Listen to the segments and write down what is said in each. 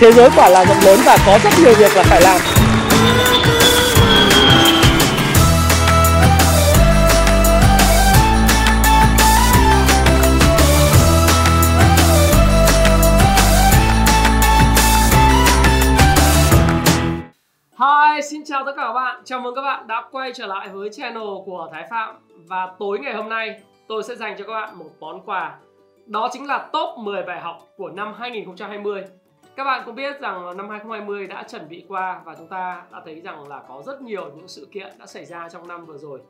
thế giới quả là rộng lớn và có rất nhiều việc là phải làm Hi, xin chào tất cả các bạn. Chào mừng các bạn đã quay trở lại với channel của Thái Phạm. Và tối ngày hôm nay, tôi sẽ dành cho các bạn một món quà. Đó chính là top 10 bài học của năm 2020. Các bạn cũng biết rằng năm 2020 đã chuẩn bị qua và chúng ta đã thấy rằng là có rất nhiều những sự kiện đã xảy ra trong năm vừa rồi.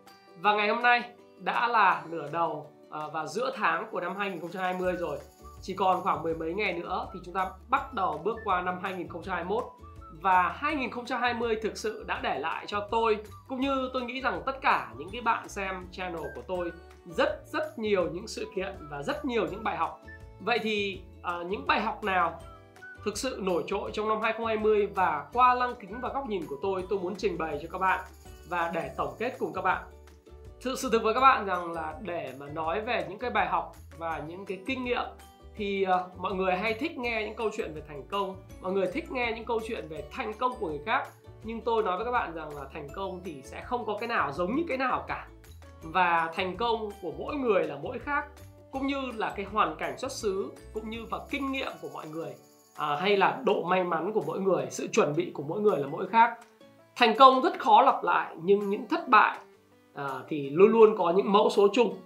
Và ngày hôm nay đã là nửa đầu ờ, và giữa tháng của năm 2020 rồi. Chỉ còn khoảng mười mấy ngày nữa thì chúng ta bắt đầu bước qua năm 2021 và 2020 thực sự đã để lại cho tôi cũng như tôi nghĩ rằng tất cả những cái bạn xem channel của tôi rất rất nhiều những sự kiện và rất nhiều những bài học. Vậy thì uh, những bài học nào thực sự nổi trội trong năm 2020 và qua lăng kính và góc nhìn của tôi tôi muốn trình bày cho các bạn và để tổng kết cùng các bạn. Thực sự thực với các bạn rằng là để mà nói về những cái bài học và những cái kinh nghiệm thì uh, mọi người hay thích nghe những câu chuyện về thành công mọi người thích nghe những câu chuyện về thành công của người khác. Nhưng tôi nói với các bạn rằng là thành công thì sẽ không có cái nào giống như cái nào cả. Và thành công của mỗi người là mỗi khác cũng như là cái hoàn cảnh xuất xứ cũng như và kinh nghiệm của mọi người à, hay là độ may mắn của mỗi người sự chuẩn bị của mỗi người là mỗi khác thành công rất khó lặp lại nhưng những thất bại à, thì luôn luôn có những mẫu số chung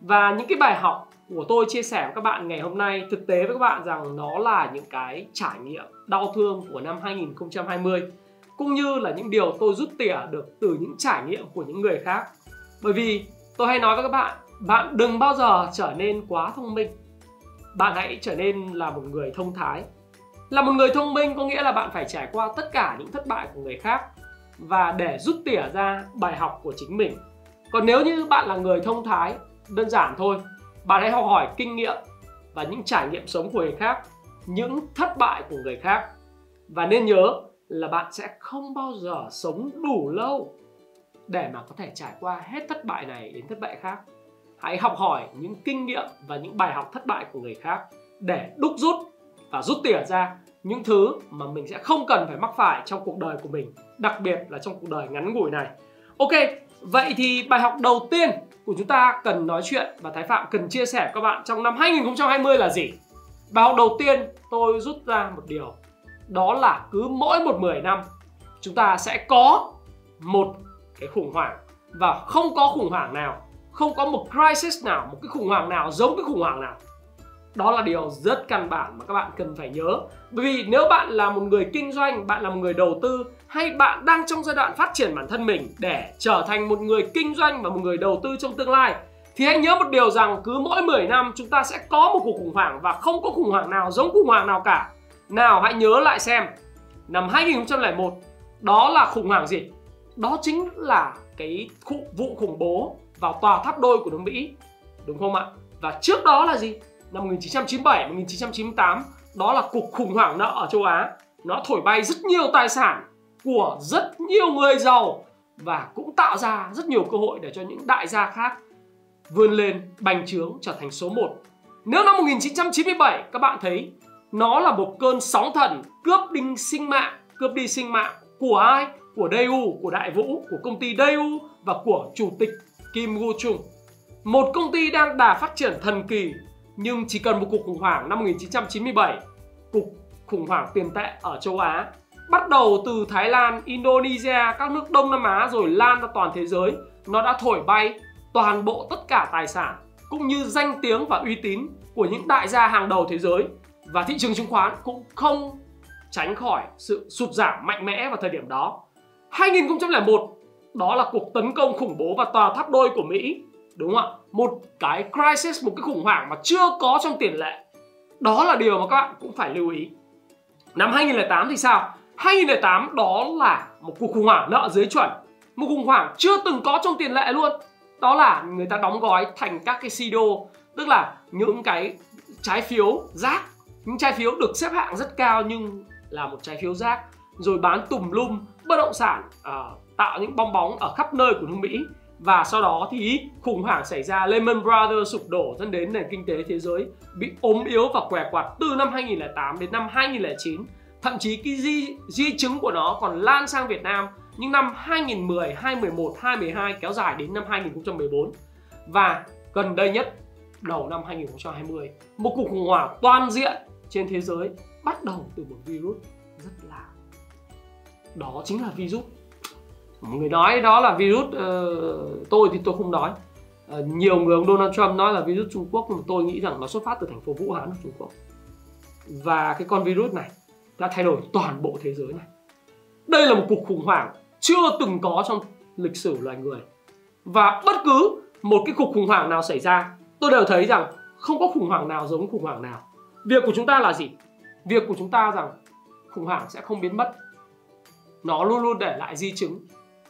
và những cái bài học của tôi chia sẻ với các bạn ngày hôm nay thực tế với các bạn rằng nó là những cái trải nghiệm đau thương của năm 2020 cũng như là những điều tôi rút tỉa được từ những trải nghiệm của những người khác. Bởi vì tôi hay nói với các bạn, bạn đừng bao giờ trở nên quá thông minh. Bạn hãy trở nên là một người thông thái. Là một người thông minh có nghĩa là bạn phải trải qua tất cả những thất bại của người khác và để rút tỉa ra bài học của chính mình. Còn nếu như bạn là người thông thái, đơn giản thôi, bạn hãy học hỏi kinh nghiệm và những trải nghiệm sống của người khác những thất bại của người khác và nên nhớ là bạn sẽ không bao giờ sống đủ lâu để mà có thể trải qua hết thất bại này đến thất bại khác hãy học hỏi những kinh nghiệm và những bài học thất bại của người khác để đúc rút và rút tỉa ra những thứ mà mình sẽ không cần phải mắc phải trong cuộc đời của mình, đặc biệt là trong cuộc đời ngắn ngủi này. Ok, vậy thì bài học đầu tiên của chúng ta cần nói chuyện và Thái Phạm cần chia sẻ với các bạn trong năm 2020 là gì? Bài học đầu tiên tôi rút ra một điều, đó là cứ mỗi một 10 năm, chúng ta sẽ có một cái khủng hoảng. Và không có khủng hoảng nào, không có một crisis nào, một cái khủng hoảng nào giống cái khủng hoảng nào đó là điều rất căn bản mà các bạn cần phải nhớ bởi vì nếu bạn là một người kinh doanh, bạn là một người đầu tư, hay bạn đang trong giai đoạn phát triển bản thân mình để trở thành một người kinh doanh và một người đầu tư trong tương lai, thì hãy nhớ một điều rằng cứ mỗi 10 năm chúng ta sẽ có một cuộc khủng hoảng và không có khủng hoảng nào giống khủng hoảng nào cả. Nào, hãy nhớ lại xem, năm 2001 đó là khủng hoảng gì? Đó chính là cái vụ khủng bố vào tòa tháp đôi của nước Mỹ. Đúng không ạ? Và trước đó là gì? Năm 1997, 1998 đó là cuộc khủng hoảng nợ ở châu Á. Nó thổi bay rất nhiều tài sản của rất nhiều người giàu và cũng tạo ra rất nhiều cơ hội để cho những đại gia khác vươn lên bành trướng trở thành số 1. Nếu năm 1997 các bạn thấy nó là một cơn sóng thần cướp đi sinh mạng, cướp đi sinh mạng của ai? Của Daewoo, của Đại Vũ, của công ty Daewoo và của chủ tịch Kim Woo Chung. Một công ty đang đà phát triển thần kỳ nhưng chỉ cần một cuộc khủng hoảng năm 1997, cuộc khủng hoảng tiền tệ ở châu Á bắt đầu từ Thái Lan, Indonesia, các nước Đông Nam Á rồi lan ra toàn thế giới, nó đã thổi bay toàn bộ tất cả tài sản cũng như danh tiếng và uy tín của những đại gia hàng đầu thế giới và thị trường chứng khoán cũng không tránh khỏi sự sụt giảm mạnh mẽ vào thời điểm đó. 2001 đó là cuộc tấn công khủng bố và tòa tháp đôi của Mỹ đúng không ạ? Một cái crisis, một cái khủng hoảng mà chưa có trong tiền lệ. Đó là điều mà các bạn cũng phải lưu ý. Năm 2008 thì sao? 2008 đó là một cuộc khủng hoảng nợ dưới chuẩn một khủng hoảng chưa từng có trong tiền lệ luôn đó là người ta đóng gói thành các cái CDO tức là những cái trái phiếu rác những trái phiếu được xếp hạng rất cao nhưng là một trái phiếu rác rồi bán tùm lum bất động sản uh, tạo những bong bóng ở khắp nơi của nước Mỹ và sau đó thì khủng hoảng xảy ra Lehman Brothers sụp đổ dẫn đến nền kinh tế thế giới bị ốm yếu và què quặt từ năm 2008 đến năm 2009 thậm chí cái di, di chứng của nó còn lan sang Việt Nam những năm 2010, 2011, 2012 kéo dài đến năm 2014 và gần đây nhất đầu năm 2020 một cuộc khủng hoảng toàn diện trên thế giới bắt đầu từ một virus rất lạ. Đó chính là virus người nói đó là virus uh, tôi thì tôi không nói. Uh, nhiều người ông Donald Trump nói là virus Trung Quốc nhưng tôi nghĩ rằng nó xuất phát từ thành phố Vũ Hán của Trung Quốc. Và cái con virus này đã thay đổi toàn bộ thế giới này. Đây là một cuộc khủng hoảng chưa từng có trong lịch sử loài người. Và bất cứ một cái cuộc khủng hoảng nào xảy ra tôi đều thấy rằng không có khủng hoảng nào giống khủng hoảng nào. Việc của chúng ta là gì? Việc của chúng ta rằng khủng hoảng sẽ không biến mất. Nó luôn luôn để lại di chứng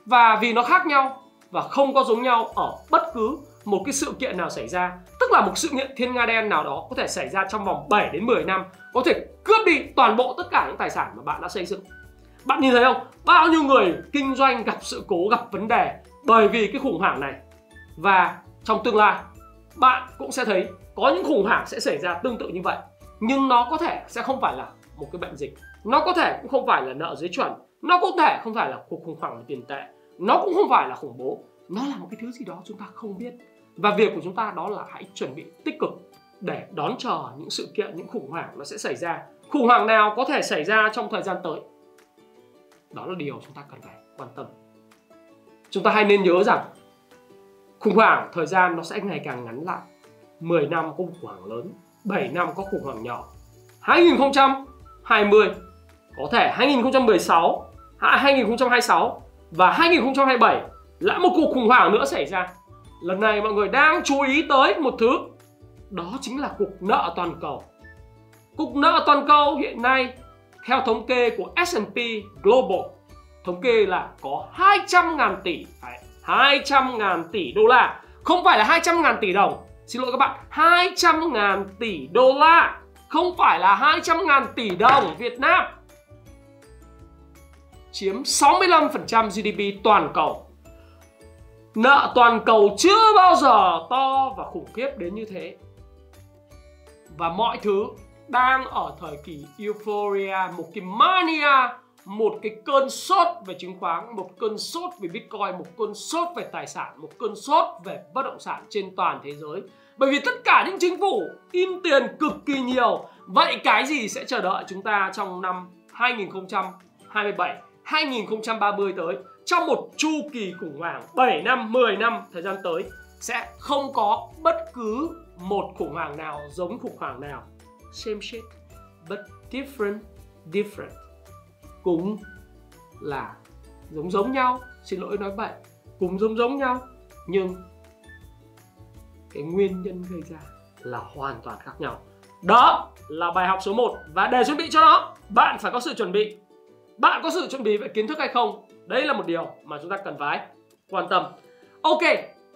và vì nó khác nhau và không có giống nhau ở bất cứ một cái sự kiện nào xảy ra, tức là một sự kiện thiên nga đen nào đó có thể xảy ra trong vòng 7 đến 10 năm, có thể cướp đi toàn bộ tất cả những tài sản mà bạn đã xây dựng. Bạn nhìn thấy không? Bao nhiêu người kinh doanh gặp sự cố, gặp vấn đề bởi vì cái khủng hoảng này. Và trong tương lai, bạn cũng sẽ thấy có những khủng hoảng sẽ xảy ra tương tự như vậy. Nhưng nó có thể sẽ không phải là một cái bệnh dịch. Nó có thể cũng không phải là nợ dưới chuẩn. Nó có thể không phải là cuộc khủng hoảng về tiền tệ nó cũng không phải là khủng bố. Nó là một cái thứ gì đó chúng ta không biết. Và việc của chúng ta đó là hãy chuẩn bị tích cực để đón chờ những sự kiện, những khủng hoảng nó sẽ xảy ra. Khủng hoảng nào có thể xảy ra trong thời gian tới? Đó là điều chúng ta cần phải quan tâm. Chúng ta hãy nên nhớ rằng, khủng hoảng thời gian nó sẽ ngày càng ngắn lại. 10 năm có khủng hoảng lớn 7 năm có khủng hoảng nhỏ. 2020 có thể 2016 2026 và 2027 lại một cuộc khủng hoảng nữa xảy ra. Lần này mọi người đang chú ý tới một thứ, đó chính là cục nợ toàn cầu. Cục nợ toàn cầu hiện nay, theo thống kê của S&P Global, thống kê là có 200 ngàn tỷ 200 ngàn tỷ đô la. Không phải là 200 ngàn tỷ đồng, xin lỗi các bạn 200 ngàn tỷ đô la. Không phải là 200 ngàn tỷ đồng Việt Nam chiếm 65% GDP toàn cầu. Nợ toàn cầu chưa bao giờ to và khủng khiếp đến như thế. Và mọi thứ đang ở thời kỳ euphoria, một cái mania, một cái cơn sốt về chứng khoán, một cơn sốt về bitcoin, một cơn sốt về tài sản, một cơn sốt về bất động sản trên toàn thế giới. Bởi vì tất cả những chính phủ in tiền cực kỳ nhiều, vậy cái gì sẽ chờ đợi chúng ta trong năm 2027 2030 tới, trong một chu kỳ khủng hoảng 7 năm 10 năm thời gian tới, sẽ không có bất cứ một khủng hoảng nào giống khủng hoảng nào. Same shit, but different different. Cũng là giống giống nhau, xin lỗi nói vậy cũng giống giống nhau, nhưng cái nguyên nhân gây ra là hoàn toàn khác nhau. Đó là bài học số 1 và để chuẩn bị cho nó. Bạn phải có sự chuẩn bị bạn có sự chuẩn bị về kiến thức hay không? Đấy là một điều mà chúng ta cần phải quan tâm. Ok,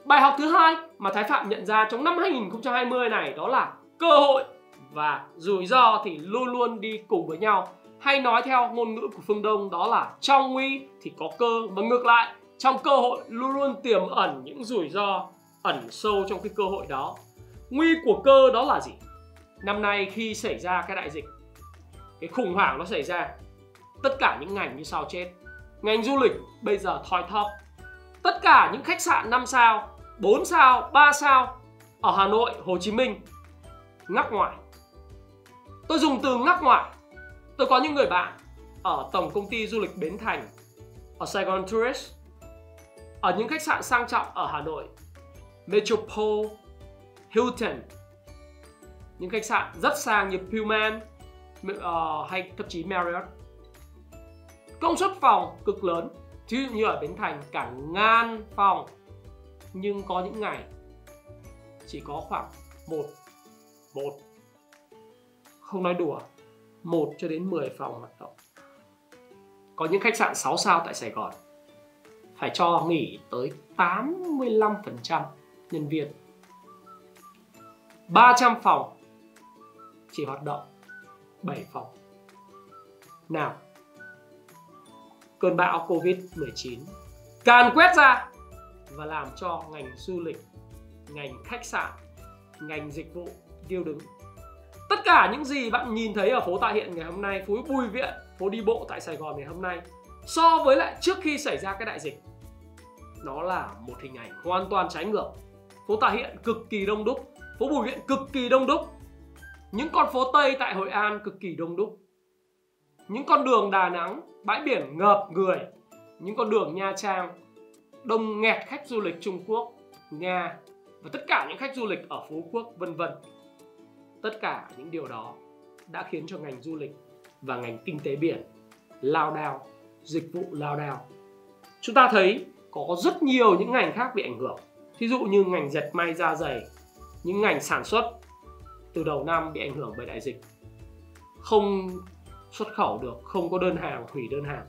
bài học thứ hai mà Thái Phạm nhận ra trong năm 2020 này đó là cơ hội và rủi ro thì luôn luôn đi cùng với nhau. Hay nói theo ngôn ngữ của phương Đông đó là trong nguy thì có cơ và ngược lại. Trong cơ hội luôn luôn tiềm ẩn những rủi ro ẩn sâu trong cái cơ hội đó. Nguy của cơ đó là gì? Năm nay khi xảy ra cái đại dịch, cái khủng hoảng nó xảy ra tất cả những ngành như sao chết. Ngành du lịch bây giờ thoi thóp. Tất cả những khách sạn 5 sao 4 sao 3 sao ở Hà Nội Hồ Chí Minh ngắc ngoại tôi dùng từ ngắc ngoại Tôi có những người bạn ở tổng công ty du lịch Bến Thành, ở Sài Gòn Tourist, ở những khách sạn sang trọng ở Hà Nội, Metropole, Hilton, những khách sạn rất sang như Pullman uh, hay thậm chí Marriott. Công suất phòng cực lớn, ví dụ như ở Bến Thành cả ngàn phòng, nhưng có những ngày chỉ có khoảng một một không nói đùa một cho đến 10 phòng hoạt động. Có những khách sạn 6 sao tại Sài Gòn phải cho nghỉ tới 85% nhân viên. 300 phòng chỉ hoạt động 7 phòng. Nào, cơn bão Covid-19 càn quét ra và làm cho ngành du lịch, ngành khách sạn, ngành dịch vụ điêu đứng. Tất cả những gì bạn nhìn thấy ở phố Tạ Hiện ngày hôm nay phố Bùi Viện phố đi bộ tại Sài Gòn ngày hôm nay so với lại trước khi xảy ra cái đại dịch nó là một hình ảnh hoàn toàn trái ngược. Phố Tạ Hiện cực kỳ đông đúc phố Bùi Viện cực kỳ đông đúc. Những con phố Tây tại Hội An cực kỳ đông đúc những con đường Đà Nẵng, bãi biển ngập người, những con đường Nha Trang, đông nghẹt khách du lịch Trung Quốc, Nga và tất cả những khách du lịch ở Phú Quốc, vân vân. Tất cả những điều đó đã khiến cho ngành du lịch và ngành kinh tế biển lao đao, dịch vụ lao đao. Chúng ta thấy có rất nhiều những ngành khác bị ảnh hưởng. Thí dụ như ngành dệt may da dày, những ngành sản xuất từ đầu năm bị ảnh hưởng bởi đại dịch. Không xuất khẩu được không có đơn hàng hủy đơn hàng.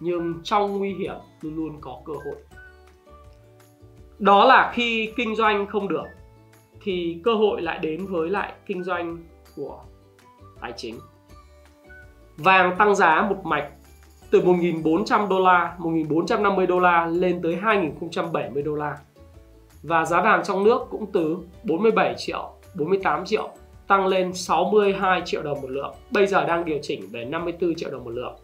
Nhưng trong nguy hiểm luôn luôn có cơ hội. Đó là khi kinh doanh không được thì cơ hội lại đến với lại kinh doanh của tài chính. Vàng tăng giá một mạch từ 1.400 đô la, 1.450 đô la lên tới 2.070 đô la. Và giá vàng trong nước cũng từ 47 triệu, 48 triệu tăng lên 62 triệu đồng một lượng. Bây giờ đang điều chỉnh về 54 triệu đồng một lượng.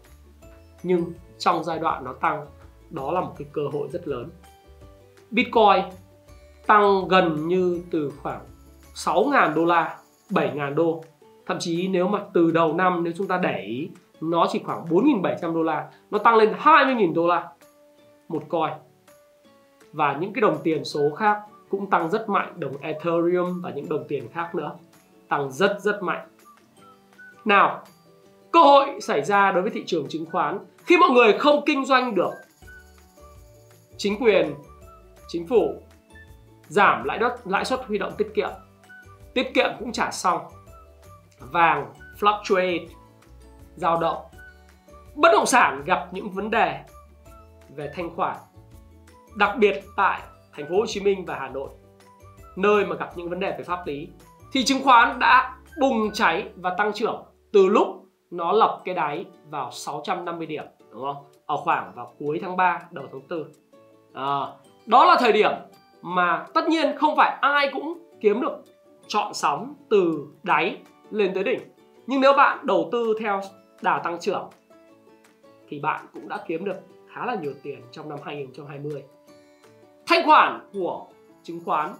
Nhưng trong giai đoạn nó tăng, đó là một cái cơ hội rất lớn. Bitcoin tăng gần như từ khoảng 6.000 đô la, 7.000 đô. Thậm chí nếu mà từ đầu năm nếu chúng ta để ý nó chỉ khoảng 4.700 đô la nó tăng lên 20.000 đô la một coin và những cái đồng tiền số khác cũng tăng rất mạnh đồng Ethereum và những đồng tiền khác nữa tăng rất rất mạnh. Nào, cơ hội xảy ra đối với thị trường chứng khoán khi mọi người không kinh doanh được. Chính quyền, chính phủ giảm lãi đất, lãi suất huy động tiết kiệm. Tiết kiệm cũng trả xong. Vàng fluctuate, dao động. Bất động sản gặp những vấn đề về thanh khoản, đặc biệt tại thành phố Hồ Chí Minh và Hà Nội, nơi mà gặp những vấn đề về pháp lý thì chứng khoán đã bùng cháy và tăng trưởng từ lúc nó lập cái đáy vào 650 điểm đúng không? Ở khoảng vào cuối tháng 3 đầu tháng 4. À, đó là thời điểm mà tất nhiên không phải ai cũng kiếm được chọn sóng từ đáy lên tới đỉnh. Nhưng nếu bạn đầu tư theo đà tăng trưởng thì bạn cũng đã kiếm được khá là nhiều tiền trong năm 2020. Thanh khoản của chứng khoán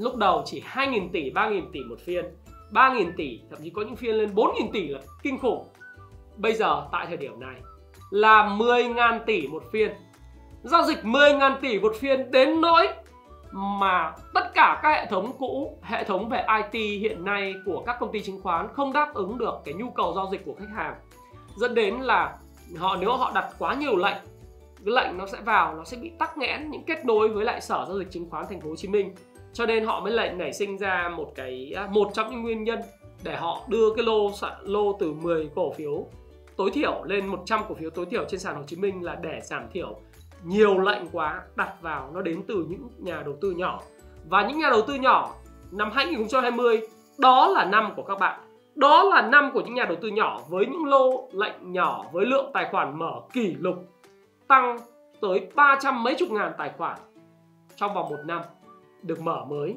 lúc đầu chỉ 2.000 tỷ, 3.000 tỷ một phiên 3.000 tỷ, thậm chí có những phiên lên 4.000 tỷ là kinh khủng Bây giờ tại thời điểm này là 10.000 tỷ một phiên Giao dịch 10.000 tỷ một phiên đến nỗi mà tất cả các hệ thống cũ, hệ thống về IT hiện nay của các công ty chứng khoán không đáp ứng được cái nhu cầu giao dịch của khách hàng. Dẫn đến là họ nếu họ đặt quá nhiều lệnh, cái lệnh nó sẽ vào nó sẽ bị tắc nghẽn những kết nối với lại Sở giao dịch chứng khoán thành phố Hồ Chí Minh. Cho nên họ mới lệnh nảy sinh ra một cái à, một trong những nguyên nhân để họ đưa cái lô lô từ 10 cổ phiếu tối thiểu lên 100 cổ phiếu tối thiểu trên sàn Hồ Chí Minh là để giảm thiểu nhiều lệnh quá, đặt vào nó đến từ những nhà đầu tư nhỏ. Và những nhà đầu tư nhỏ, năm 2020 đó là năm của các bạn. Đó là năm của những nhà đầu tư nhỏ với những lô lệnh nhỏ với lượng tài khoản mở kỷ lục tăng tới 300 mấy chục ngàn tài khoản trong vòng một năm được mở mới.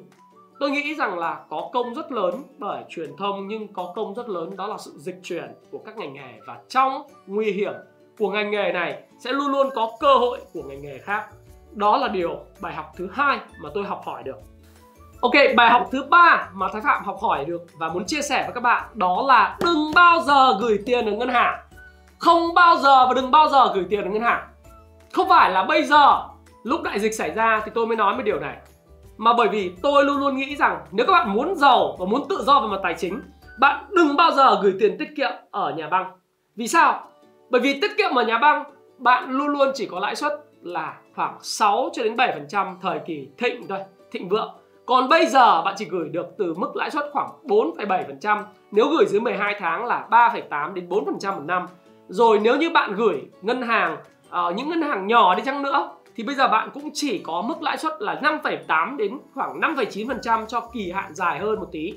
Tôi nghĩ rằng là có công rất lớn bởi truyền thông, nhưng có công rất lớn đó là sự dịch chuyển của các ngành nghề. Và trong nguy hiểm của ngành nghề này sẽ luôn luôn có cơ hội của ngành nghề khác. Đó là điều bài học thứ hai mà tôi học hỏi được. Ok, bài học thứ ba mà thái phạm học hỏi được và muốn chia sẻ với các bạn đó là đừng bao giờ gửi tiền ở ngân hàng. Không bao giờ và đừng bao giờ gửi tiền ở ngân hàng. Không phải là bây giờ, lúc đại dịch xảy ra thì tôi mới nói một điều này mà bởi vì tôi luôn luôn nghĩ rằng nếu các bạn muốn giàu và muốn tự do về mặt tài chính bạn đừng bao giờ gửi tiền tiết kiệm ở nhà băng vì sao bởi vì tiết kiệm ở nhà băng bạn luôn luôn chỉ có lãi suất là khoảng 6 cho đến 7% thời kỳ thịnh thôi, thịnh vượng. Còn bây giờ bạn chỉ gửi được từ mức lãi suất khoảng 4,7%, nếu gửi dưới 12 tháng là 3,8 đến 4% một năm. Rồi nếu như bạn gửi ngân hàng ở những ngân hàng nhỏ đi chăng nữa thì bây giờ bạn cũng chỉ có mức lãi suất là 5,8 đến khoảng 5,9% cho kỳ hạn dài hơn một tí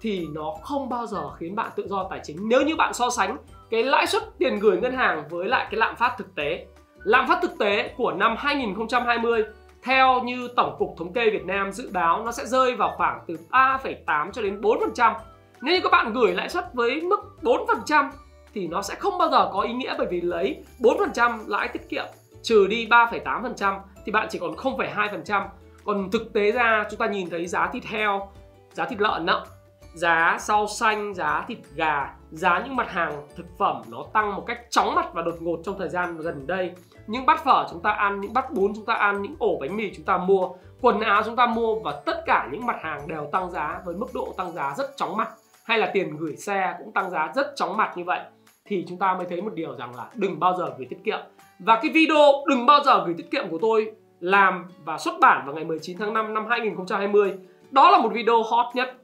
thì nó không bao giờ khiến bạn tự do tài chính nếu như bạn so sánh cái lãi suất tiền gửi ngân hàng với lại cái lạm phát thực tế. Lạm phát thực tế của năm 2020 theo như Tổng cục Thống kê Việt Nam dự báo nó sẽ rơi vào khoảng từ 3,8 cho đến 4%. nếu như các bạn gửi lãi suất với mức 4% thì nó sẽ không bao giờ có ý nghĩa bởi vì lấy 4% lãi tiết kiệm trừ đi 3,8% thì bạn chỉ còn 0,2%. Còn thực tế ra chúng ta nhìn thấy giá thịt heo, giá thịt lợn đó, giá rau xanh, giá thịt gà, giá những mặt hàng thực phẩm nó tăng một cách chóng mặt và đột ngột trong thời gian gần đây. Những bát phở chúng ta ăn, những bát bún chúng ta ăn, những ổ bánh mì chúng ta mua, quần áo chúng ta mua và tất cả những mặt hàng đều tăng giá với mức độ tăng giá rất chóng mặt hay là tiền gửi xe cũng tăng giá rất chóng mặt như vậy thì chúng ta mới thấy một điều rằng là đừng bao giờ gửi tiết kiệm và cái video đừng bao giờ gửi tiết kiệm của tôi làm và xuất bản vào ngày 19 tháng 5 năm 2020 đó là một video hot nhất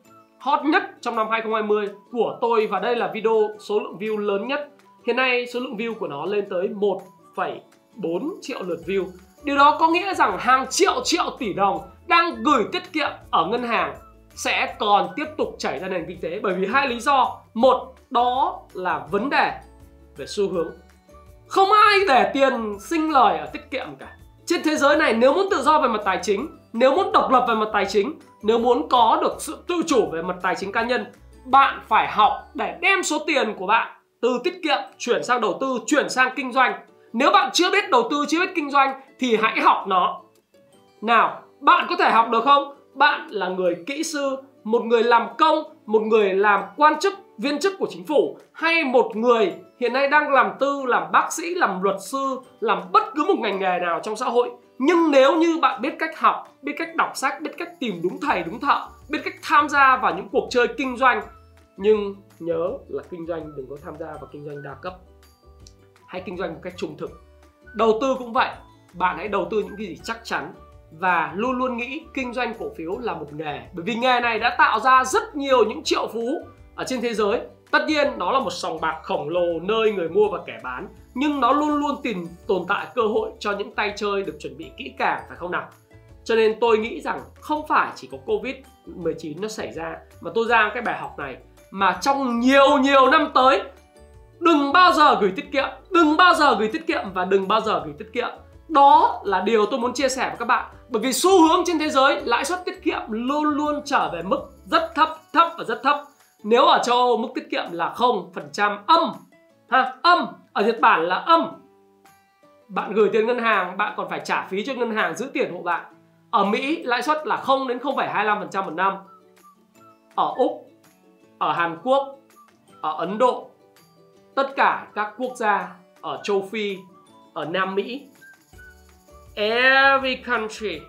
hot nhất trong năm 2020 của tôi và đây là video số lượng view lớn nhất. Hiện nay số lượng view của nó lên tới 1,4 triệu lượt view. Điều đó có nghĩa rằng hàng triệu triệu tỷ đồng đang gửi tiết kiệm ở ngân hàng sẽ còn tiếp tục chảy ra nền kinh tế bởi vì hai lý do. Một đó là vấn đề về xu hướng không ai để tiền sinh lời ở tiết kiệm cả. Trên thế giới này, nếu muốn tự do về mặt tài chính, nếu muốn độc lập về mặt tài chính, nếu muốn có được sự tự chủ về mặt tài chính cá nhân, bạn phải học để đem số tiền của bạn từ tiết kiệm chuyển sang đầu tư, chuyển sang kinh doanh. Nếu bạn chưa biết đầu tư, chưa biết kinh doanh thì hãy học nó. Nào, bạn có thể học được không? Bạn là người kỹ sư, một người làm công, một người làm quan chức viên chức của chính phủ hay một người hiện nay đang làm tư, làm bác sĩ, làm luật sư, làm bất cứ một ngành nghề nào trong xã hội. Nhưng nếu như bạn biết cách học, biết cách đọc sách, biết cách tìm đúng thầy, đúng thợ, biết cách tham gia vào những cuộc chơi kinh doanh, nhưng nhớ là kinh doanh đừng có tham gia vào kinh doanh đa cấp. Hãy kinh doanh một cách trung thực. Đầu tư cũng vậy, bạn hãy đầu tư những cái gì chắc chắn và luôn luôn nghĩ kinh doanh cổ phiếu là một nghề. Bởi vì nghề này đã tạo ra rất nhiều những triệu phú ở trên thế giới, tất nhiên nó là một sòng bạc khổng lồ nơi người mua và kẻ bán, nhưng nó luôn luôn tìm, tồn tại cơ hội cho những tay chơi được chuẩn bị kỹ càng, phải không nào? Cho nên tôi nghĩ rằng không phải chỉ có covid 19 nó xảy ra mà tôi ra cái bài học này, mà trong nhiều nhiều năm tới, đừng bao giờ gửi tiết kiệm, đừng bao giờ gửi tiết kiệm và đừng bao giờ gửi tiết kiệm. Đó là điều tôi muốn chia sẻ với các bạn, bởi vì xu hướng trên thế giới lãi suất tiết kiệm luôn luôn trở về mức rất thấp thấp và rất thấp nếu ở châu Âu mức tiết kiệm là 0% âm ha âm. Ở Nhật Bản là âm. Bạn gửi tiền ngân hàng bạn còn phải trả phí cho ngân hàng giữ tiền hộ bạn. Ở Mỹ lãi suất là 0 đến 0,25% một năm. Ở Úc ở Hàn Quốc ở Ấn Độ tất cả các quốc gia ở châu Phi ở Nam Mỹ every country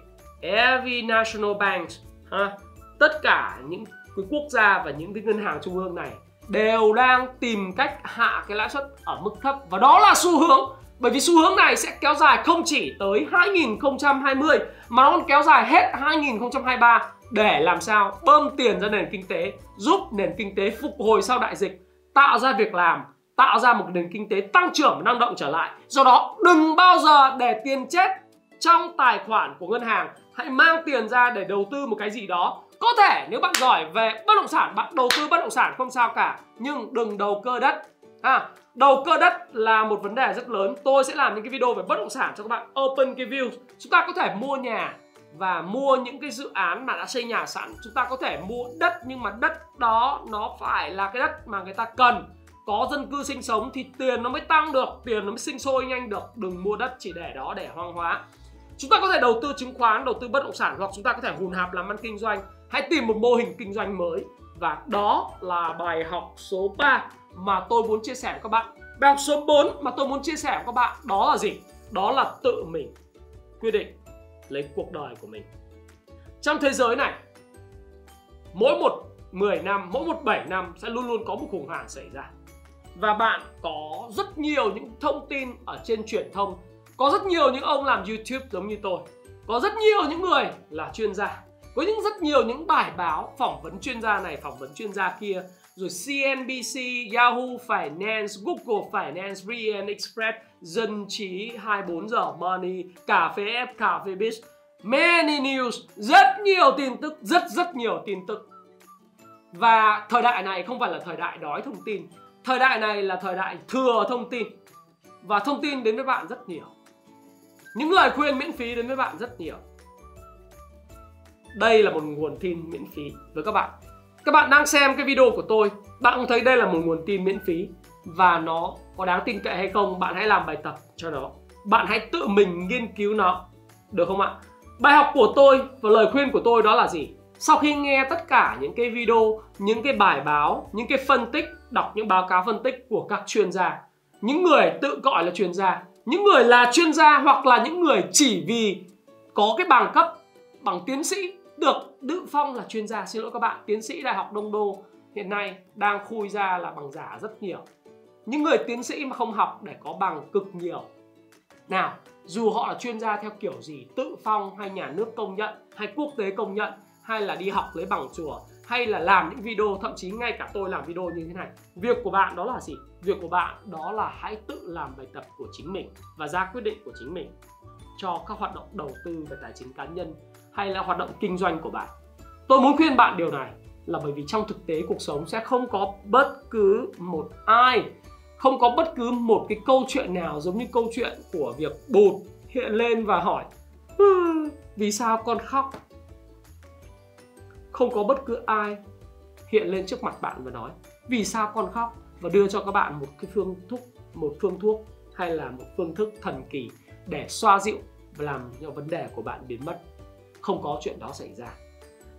every national bank ha tất cả những cái quốc gia và những cái ngân hàng trung ương này đều đang tìm cách hạ cái lãi suất ở mức thấp. Và đó là xu hướng, bởi vì xu hướng này sẽ kéo dài không chỉ tới 2020 mà nó còn kéo dài hết 2023 để làm sao bơm tiền ra nền kinh tế, giúp nền kinh tế phục hồi sau đại dịch, tạo ra việc làm, tạo ra một nền kinh tế tăng trưởng, năng động trở lại. Do đó, đừng bao giờ để tiền chết trong tài khoản của ngân hàng. Hãy mang tiền ra để đầu tư một cái gì đó có thể nếu bạn giỏi về bất động sản bạn đầu tư bất động sản không sao cả nhưng đừng đầu cơ đất. À, đầu cơ đất là một vấn đề rất lớn. Tôi sẽ làm những cái video về bất động sản cho các bạn open cái view. Chúng ta có thể mua nhà và mua những cái dự án mà đã xây nhà sẵn. Chúng ta có thể mua đất nhưng mà đất đó nó phải là cái đất mà người ta cần. Có dân cư sinh sống thì tiền nó mới tăng được tiền nó mới sinh sôi nhanh được. Đừng mua đất chỉ để đó để hoang hóa. Chúng ta có thể đầu tư chứng khoán đầu tư bất động sản hoặc chúng ta có thể hùn hạp làm ăn kinh doanh hãy tìm một mô hình kinh doanh mới. Và đó là bài học số 3 mà tôi muốn chia sẻ với các bạn. Bài học số 4 mà tôi muốn chia sẻ với các bạn đó là gì? Đó là tự mình quyết định lấy cuộc đời của mình. Trong thế giới này, mỗi một 10 năm, mỗi một 7 năm sẽ luôn luôn có một khủng hoảng xảy ra. Và bạn có rất nhiều những thông tin ở trên truyền thông. Có rất nhiều những ông làm youtube giống như tôi. Có rất nhiều những người là chuyên gia có những rất nhiều những bài báo phỏng vấn chuyên gia này phỏng vấn chuyên gia kia rồi CNBC, Yahoo Finance, Google Finance, VN Express, Dân trí 24 giờ Money, Cà phê F, Cà phê Biz, Many News, rất nhiều tin tức, rất rất nhiều tin tức. Và thời đại này không phải là thời đại đói thông tin, thời đại này là thời đại thừa thông tin. Và thông tin đến với bạn rất nhiều. Những lời khuyên miễn phí đến với bạn rất nhiều. Đây là một nguồn tin miễn phí. Với các bạn. các bạn đang xem cái video của tôi, bạn cũng thấy đây là một nguồn tin miễn phí. Và nó có đáng tin cậy hay không, bạn hãy làm bài tập cho nó. Bạn hãy tự mình nghiên cứu nó. Được không ạ? Bài học của tôi và lời khuyên của tôi đó là gì? Sau khi nghe tất cả những cái video, những cái bài báo, những cái phân tích, đọc những báo cáo phân tích của các chuyên gia, những người tự gọi là chuyên gia, những người là chuyên gia hoặc là những người chỉ vì có cái bằng cấp bằng tiến sĩ được tự phong là chuyên gia. Xin lỗi các bạn, tiến sĩ đại học đông đô hiện nay đang khui ra là bằng giả rất nhiều. Những người tiến sĩ mà không học để có bằng cực nhiều. Nào, dù họ là chuyên gia theo kiểu gì, tự phong hay nhà nước công nhận, hay quốc tế công nhận, hay là đi học lấy bằng chùa, hay là làm những video, thậm chí ngay cả tôi làm video như thế này, việc của bạn đó là gì? Việc của bạn đó là hãy tự làm bài tập của chính mình và ra quyết định của chính mình cho các hoạt động đầu tư về tài chính cá nhân hay là hoạt động kinh doanh của bạn? Tôi muốn khuyên bạn điều này là bởi vì trong thực tế cuộc sống sẽ không có bất cứ một ai, không có bất cứ một cái câu chuyện nào giống như câu chuyện của việc bụt hiện lên và hỏi vì sao con khóc? Không có bất cứ ai hiện lên trước mặt bạn và nói, vì sao con khóc? và đưa cho các bạn một cái phương thuốc một phương thuốc hay là một phương thức thần kỳ để xoa dịu và làm cho vấn đề của bạn biến mất không có chuyện đó xảy ra.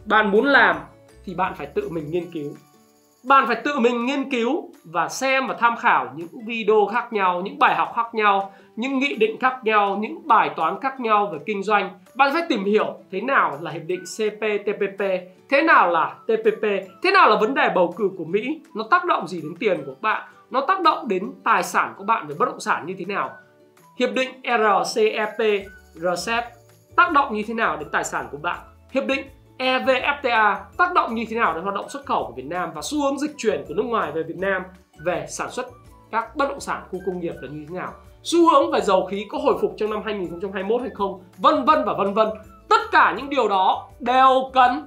Bạn muốn làm thì bạn phải tự mình nghiên cứu. Bạn phải tự mình nghiên cứu và xem và tham khảo những video khác nhau, những bài học khác nhau, những nghị định khác nhau, những bài toán khác nhau về kinh doanh. Bạn phải tìm hiểu thế nào là hiệp định CPTPP thế nào là TPP thế nào là vấn đề bầu cử của Mỹ. Nó tác động gì đến tiền của bạn? Nó tác động đến tài sản của bạn về bất động sản như thế nào? Hiệp định RCEP RCEP tác động như thế nào đến tài sản của bạn? Hiệp định EVFTA tác động như thế nào đến hoạt động xuất khẩu của Việt Nam và xu hướng dịch chuyển của nước ngoài về Việt Nam về sản xuất các bất động sản, khu công nghiệp là như thế nào? Xu hướng về dầu khí có hồi phục trong năm 2021 hay không? Vân vân và vân vân. Tất cả những điều đó đều cần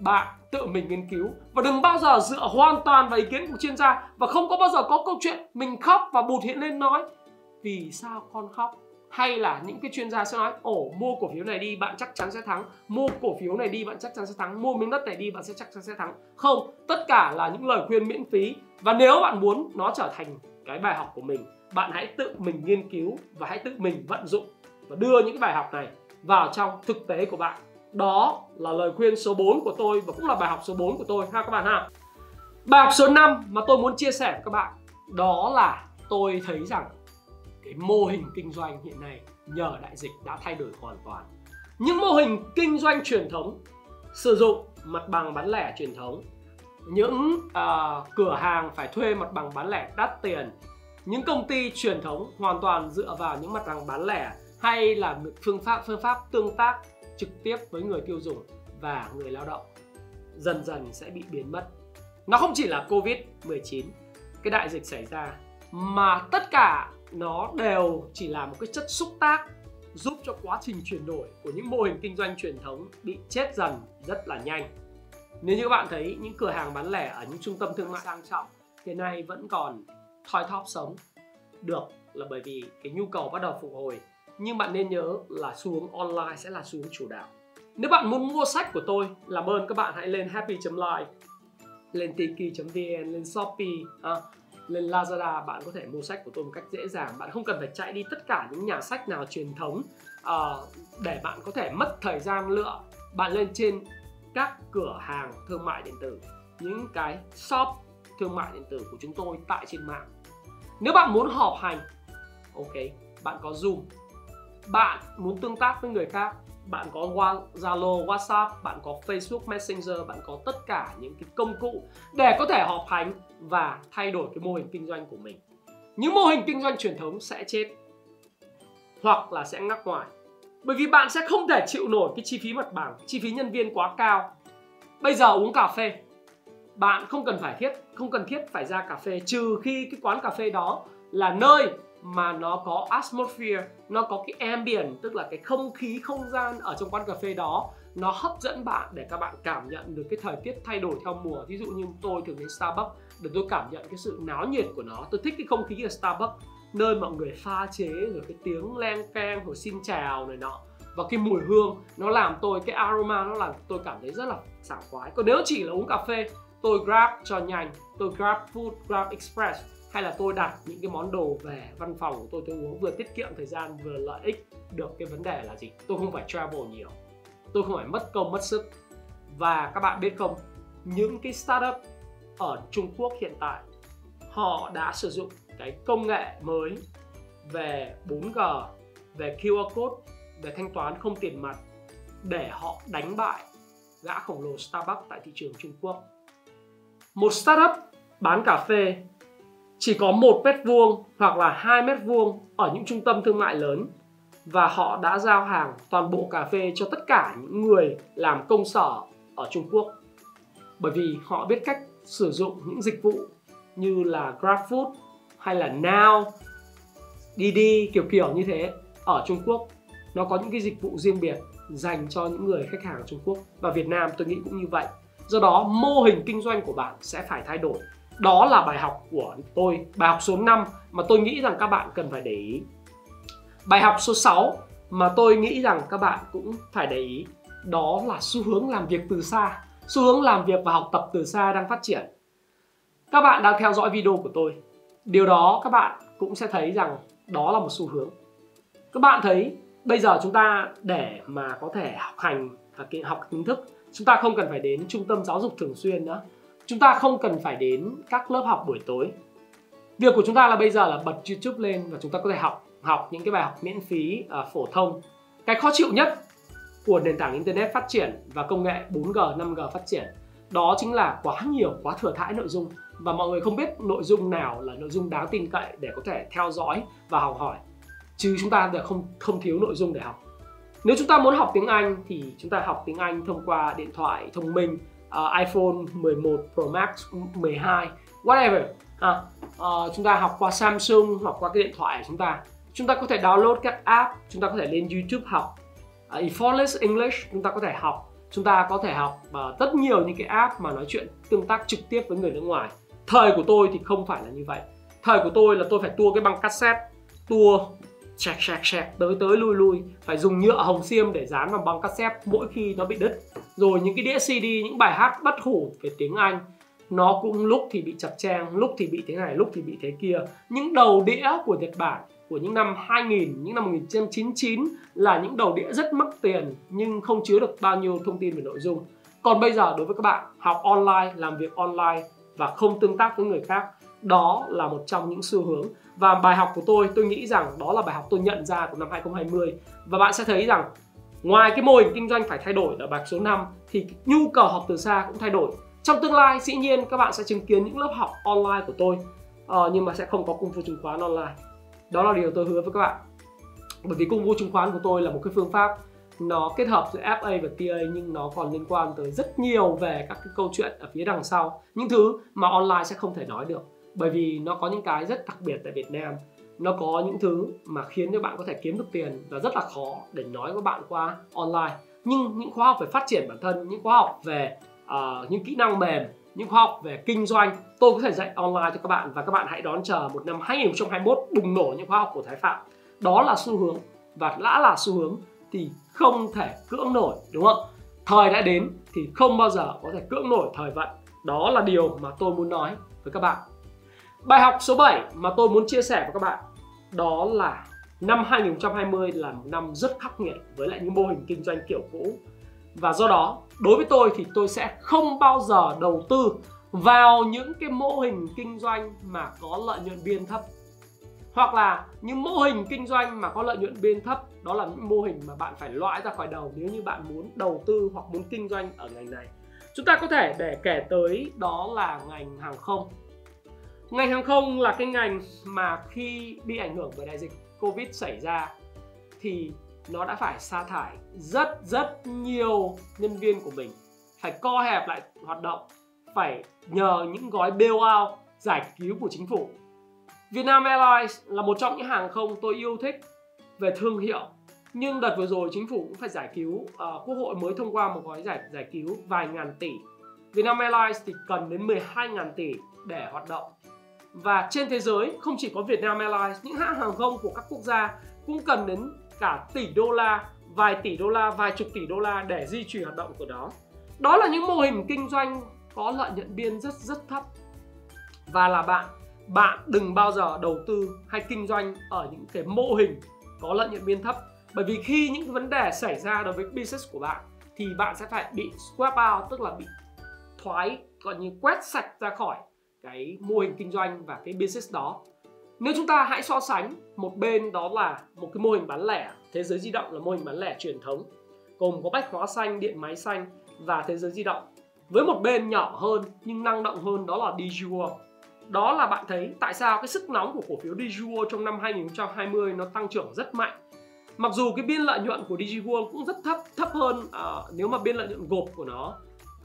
bạn tự mình nghiên cứu. Và đừng bao giờ dựa hoàn toàn vào ý kiến của chuyên gia và không có bao giờ có câu chuyện mình khóc và bụt hiện lên nói, vì sao con khóc? Hay là những cái chuyên gia sẽ nói ổ mua cổ phiếu này đi, bạn chắc chắn sẽ thắng. Mua cổ phiếu này đi, bạn chắc chắn sẽ thắng. Mua miếng đất này đi, bạn sẽ chắc chắn sẽ thắng. Không, tất cả là những lời khuyên miễn phí. Và nếu bạn muốn nó trở thành cái bài học của mình, bạn hãy tự mình nghiên cứu và hãy tự mình vận dụng và đưa những cái bài học này vào trong thực tế của bạn. Đó là lời khuyên số 4 của tôi và cũng là bài học số 4 của tôi, ha các bạn ha. Bài học số 5 mà tôi muốn chia sẻ với các bạn, đó là tôi thấy rằng cái mô hình kinh doanh hiện nay nhờ đại dịch đã thay đổi hoàn toàn. Những mô hình kinh doanh truyền thống sử dụng mặt bằng bán lẻ truyền thống những uh, cửa hàng phải thuê mặt bằng bán lẻ đắt tiền những công ty truyền thống hoàn toàn dựa vào những mặt bằng bán lẻ hay là phương pháp phương pháp tương tác trực tiếp với người tiêu dùng và người lao động dần dần sẽ bị biến mất. Nó không chỉ là covid 19 cái đại dịch xảy ra mà tất cả nó đều chỉ là một cái chất xúc tác giúp cho quá trình chuyển đổi của những mô hình kinh doanh truyền thống bị chết dần rất là nhanh. Nếu như các bạn thấy những cửa hàng bán lẻ ở những trung tâm thương mại sang trọng hiện nay vẫn còn thoi thóp sống được là bởi vì cái nhu cầu bắt đầu phục hồi. Nhưng bạn nên nhớ là xu hướng online sẽ là xu hướng chủ đạo. Nếu bạn muốn mua sách của tôi, làm ơn các bạn hãy lên happy.live, lên tiki.vn, lên Shopee, à, lên Lazada bạn có thể mua sách của tôi một cách dễ dàng. Bạn không cần phải chạy đi tất cả những nhà sách nào truyền thống uh, để bạn có thể mất thời gian lựa. Bạn lên trên các cửa hàng thương mại điện tử những cái shop thương mại điện tử của chúng tôi tại trên mạng. Nếu bạn muốn họp hành ok bạn có zoom. Bạn muốn tương tác với người khác bạn có Zalo, WhatsApp, bạn có Facebook Messenger, bạn có tất cả những cái công cụ để có thể họp hành và thay đổi cái mô hình kinh doanh của mình. Những mô hình kinh doanh truyền thống sẽ chết hoặc là sẽ ngắc ngoài. Bởi vì bạn sẽ không thể chịu nổi cái chi phí mặt bằng, chi phí nhân viên quá cao. Bây giờ uống cà phê, bạn không cần phải thiết, không cần thiết phải ra cà phê trừ khi cái quán cà phê đó là nơi mà nó có atmosphere nó có cái ambient tức là cái không khí không gian ở trong quán cà phê đó nó hấp dẫn bạn để các bạn cảm nhận được cái thời tiết thay đổi theo mùa. Ví dụ như tôi thường đến Starbucks để tôi cảm nhận cái sự náo nhiệt của nó. Tôi thích cái không khí ở Starbucks, nơi mọi người pha chế rồi cái tiếng len keng rồi xin chào này nọ. Và cái mùi hương, nó làm tôi, cái aroma nó làm tôi cảm thấy rất là sảng khoái. Còn nếu chỉ là uống cà phê, tôi grab cho nhanh. Tôi grab food, grab express. Hay là tôi đặt những cái món đồ về văn phòng của tôi tôi uống vừa tiết kiệm thời gian vừa lợi ích được cái vấn đề là gì? Tôi không phải travel nhiều tôi không phải mất công mất sức và các bạn biết không những cái startup ở Trung Quốc hiện tại họ đã sử dụng cái công nghệ mới về 4G, về QR code, về thanh toán không tiền mặt để họ đánh bại gã khổng lồ Starbucks tại thị trường Trung Quốc. Một startup bán cà phê chỉ có một mét vuông hoặc là hai mét vuông ở những trung tâm thương mại lớn và họ đã giao hàng toàn bộ cà phê cho tất cả những người làm công sở ở Trung Quốc bởi vì họ biết cách sử dụng những dịch vụ như là GrabFood hay là Now, Didi kiểu kiểu như thế ở Trung Quốc nó có những cái dịch vụ riêng biệt dành cho những người khách hàng ở Trung Quốc và Việt Nam tôi nghĩ cũng như vậy. Do đó mô hình kinh doanh của bạn sẽ phải thay đổi. Đó là bài học của tôi, bài học số 5 mà tôi nghĩ rằng các bạn cần phải để ý. Bài học số 6 mà tôi nghĩ rằng các bạn cũng phải để ý, đó là xu hướng làm việc từ xa, xu hướng làm việc và học tập từ xa đang phát triển. Các bạn đang theo dõi video của tôi. Điều đó các bạn cũng sẽ thấy rằng đó là một xu hướng. Các bạn thấy bây giờ chúng ta để mà có thể học hành và học kiến thức, chúng ta không cần phải đến trung tâm giáo dục thường xuyên nữa. Chúng ta không cần phải đến các lớp học buổi tối. Việc của chúng ta là bây giờ là bật youtube lên và chúng ta có thể học học những cái bài học miễn phí uh, phổ thông. Cái khó chịu nhất của nền tảng internet phát triển và công nghệ 4G, 5G phát triển đó chính là quá nhiều, quá thừa thãi nội dung. Và mọi người không biết nội dung nào là nội dung đáng tin cậy để có thể theo dõi và học hỏi. Chứ chúng ta không không thiếu nội dung để học. Nếu chúng ta muốn học tiếng Anh thì chúng ta học tiếng Anh thông qua điện thoại thông minh uh, iPhone 11 Pro Max 12 whatever. À, uh, chúng ta học qua Samsung học qua cái điện thoại của chúng ta chúng ta có thể download các app chúng ta có thể lên YouTube học. À, uh, Effortless English chúng ta có thể học. Chúng ta có thể học uh, rất nhiều những cái app mà nói chuyện tương tác trực tiếp với người nước ngoài. Thời của tôi thì không phải là như vậy. Thời của tôi là tôi phải tua cái băng cassette tua chẹt chẹt chẹt tới tới lui lui. Phải dùng nhựa hồng xiêm để dán vào băng cassette mỗi khi nó bị đứt. Rồi những cái đĩa CD những bài hát bất hủ về tiếng Anh nó cũng lúc thì bị chập trang lúc thì bị thế này lúc thì bị thế kia. Những đầu đĩa của Nhật Bản của những năm 2000, những năm 1999 là những đầu đĩa rất mắc tiền nhưng không chứa được bao nhiêu thông tin về nội dung. Còn bây giờ đối với các bạn học online, làm việc online và không tương tác với người khác, đó là một trong những xu hướng và bài học của tôi tôi nghĩ rằng đó là bài học tôi nhận ra của năm 2020 và bạn sẽ thấy rằng ngoài cái mô hình kinh doanh phải thay đổi ở bài số 5 thì nhu cầu học từ xa cũng thay đổi. Trong tương lai dĩ nhiên các bạn sẽ chứng kiến những lớp học online của tôi uh, nhưng mà sẽ không có cung phu chứng khoán online đó là điều tôi hứa với các bạn. Bởi vì cung vô chứng khoán của tôi là một cái phương pháp nó kết hợp giữa FA và TA nhưng nó còn liên quan tới rất nhiều về các cái câu chuyện ở phía đằng sau. Những thứ mà online sẽ không thể nói được bởi vì nó có những cái rất đặc biệt tại Việt Nam. Nó có những thứ mà khiến cho bạn có thể kiếm được tiền và rất là khó để nói với bạn qua online. Nhưng những khóa học về phát triển bản thân những khóa học về uh, những kỹ năng mềm những khóa học về kinh doanh, tôi có thể dạy online cho các bạn và các bạn hãy đón chờ một năm 2021 bùng nổ những khóa học của Thái Phạm. Đó là xu hướng và đã là xu hướng thì không thể cưỡng nổi, đúng không? Thời đã đến thì không bao giờ có thể cưỡng nổi thời vận. Đó là điều mà tôi muốn nói với các bạn. Bài học số 7 mà tôi muốn chia sẻ với các bạn, đó là năm 2020 là một năm rất khắc nghiệt với lại những mô hình kinh doanh kiểu cũ. Và do đó đối với tôi thì tôi sẽ không bao giờ đầu tư vào những cái mô hình kinh doanh mà có lợi nhuận biên thấp. Hoặc là những mô hình kinh doanh mà có lợi nhuận biên thấp, đó là những mô hình mà bạn phải loại ra khỏi đầu nếu như bạn muốn đầu tư hoặc muốn kinh doanh ở ngành này. Chúng ta có thể để kể tới đó là ngành hàng không. Ngành hàng không là cái ngành mà khi bị ảnh hưởng bởi đại dịch covid xảy ra thì nó đã phải sa thải rất rất nhiều nhân viên của mình. Phải co hẹp lại hoạt động phải nhờ những gói bailout giải cứu của chính phủ. Vietnam Airlines là một trong những hàng không tôi yêu thích về thương hiệu. Nhưng đợt vừa rồi chính phủ cũng phải giải cứu à, quốc hội mới thông qua một gói giải giải cứu vài ngàn tỷ. Vietnam Airlines thì cần đến 12 ngàn tỷ để hoạt động. Và trên thế giới không chỉ có Vietnam Airlines những hãng hàng không của các quốc gia cũng cần đến cả tỷ đô la, vài tỷ đô la, vài chục tỷ đô la để duy trì hoạt động của nó. Đó là những mô hình kinh doanh có lợi nhuận biên rất rất thấp. Và là bạn bạn đừng bao giờ đầu tư hay kinh doanh ở những cái mô hình có lợi nhuận biên thấp. Bởi vì khi những vấn đề xảy ra đối với business của bạn, thì bạn sẽ phải bị swap out, tức là bị thoái, gọi như quét sạch ra khỏi cái mô hình kinh doanh và cái business đó nếu chúng ta hãy so sánh một bên đó là một cái mô hình bán lẻ thế giới di động là mô hình bán lẻ truyền thống gồm có bách hóa xanh điện máy xanh và thế giới di động với một bên nhỏ hơn nhưng năng động hơn đó là Digiworld đó là bạn thấy tại sao cái sức nóng của cổ phiếu Digiworld trong năm 2020 nó tăng trưởng rất mạnh. Mặc dù cái biên lợi nhuận của Digiworld cũng rất thấp thấp hơn uh, nếu mà biên lợi nhuận gộp của nó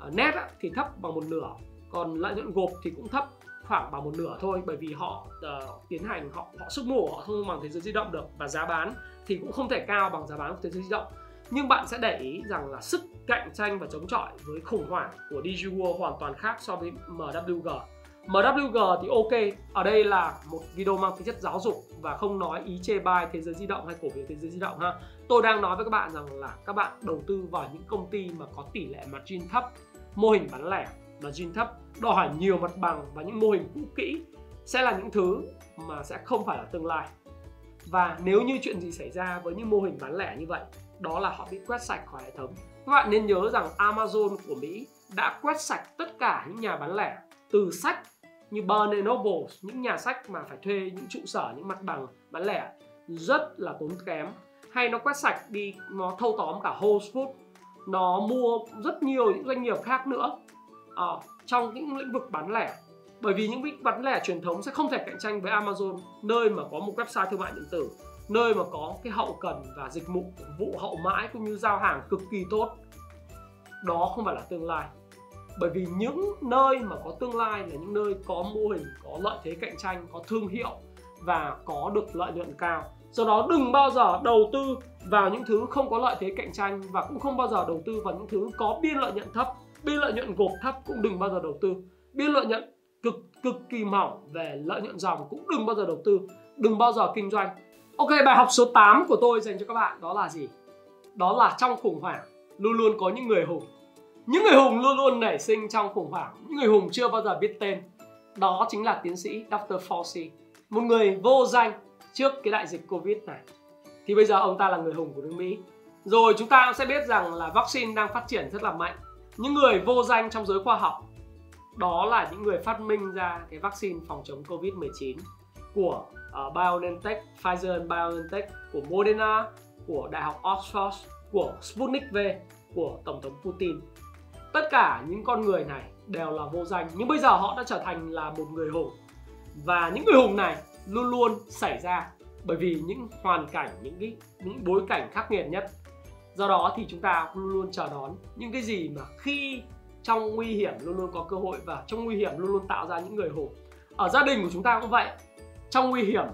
uh, net á, thì thấp bằng một nửa còn lợi nhuận gộp thì cũng thấp khoảng bằng một nửa thôi bởi vì họ uh, tiến hành họ họ sức mổ họ không bằng thế giới di động được và giá bán thì cũng không thể cao bằng giá bán của thế giới di động. Nhưng bạn sẽ để ý rằng là sức cạnh tranh và chống chọi với khủng hoảng của DigiWorld hoàn toàn khác so với MWG MWG thì ok ở đây là một video mang tính chất giáo dục và không nói ý chê bai thế giới di động hay cổ phiếu thế giới di động ha. Tôi đang nói với các bạn rằng là các bạn đầu tư vào những công ty mà có tỷ lệ margin thấp mô hình bán lẻ margin thấp đòi hỏi nhiều mặt bằng và những mô hình cũ kỹ sẽ là những thứ mà sẽ không phải là tương lai. Và nếu như chuyện gì xảy ra với những mô hình bán lẻ như vậy, đó là họ bị quét sạch khỏi hệ thống. Các bạn nên nhớ rằng Amazon của Mỹ đã quét sạch tất cả những nhà bán lẻ, từ sách như Barnes Noble, những nhà sách mà phải thuê những trụ sở, những mặt bằng bán lẻ rất là tốn kém. Hay nó quét sạch đi, nó thâu tóm cả Whole Foods, nó mua rất nhiều những doanh nghiệp khác nữa uh, trong những lĩnh vực bán lẻ. Bởi vì những lĩnh vực bán lẻ truyền thống sẽ không thể cạnh tranh với Amazon nơi mà có một website thương mại điện tử nơi mà có cái hậu cần và dịch vụ vụ hậu mãi cũng như giao hàng cực kỳ tốt. Đó không phải là tương lai. Bởi vì những nơi mà có tương lai là những nơi có mô hình có lợi thế cạnh tranh có thương hiệu và có được lợi nhuận cao. Do đó đừng bao giờ đầu tư vào những thứ không có lợi thế cạnh tranh và cũng không bao giờ đầu tư vào những thứ có biên lợi nhuận thấp biên lợi nhuận gộp thấp cũng đừng bao giờ đầu tư. Biên lợi nhuận cực cực kỳ mỏng về lợi nhuận dòng cũng đừng bao giờ đầu tư, đừng bao giờ kinh doanh. Ok, bài học số 8 của tôi dành cho các bạn đó là gì? Đó là trong khủng hoảng luôn luôn có những người hùng. Những người hùng luôn luôn nảy sinh trong khủng hoảng. Những người hùng chưa bao giờ biết tên. Đó chính là tiến sĩ Dr. Fauci, một người vô danh trước cái đại dịch Covid này. Thì bây giờ ông ta là người hùng của nước Mỹ. Rồi chúng ta sẽ biết rằng là vaccine đang phát triển rất là mạnh những người vô danh trong giới khoa học đó là những người phát minh ra cái vaccine phòng chống Covid-19 của uh, BioNTech, Pfizer BioNTech, của Moderna, của Đại học Oxford, của Sputnik V, của Tổng thống Putin. Tất cả những con người này đều là vô danh nhưng bây giờ họ đã trở thành là một người hùng và những người hùng này luôn luôn xảy ra bởi vì những hoàn cảnh những cái những bối cảnh khắc nghiệt nhất do đó thì chúng ta luôn luôn chờ đón những cái gì mà khi trong nguy hiểm luôn luôn có cơ hội và trong nguy hiểm luôn luôn tạo ra những người hùng ở gia đình của chúng ta cũng vậy. Trong nguy hiểm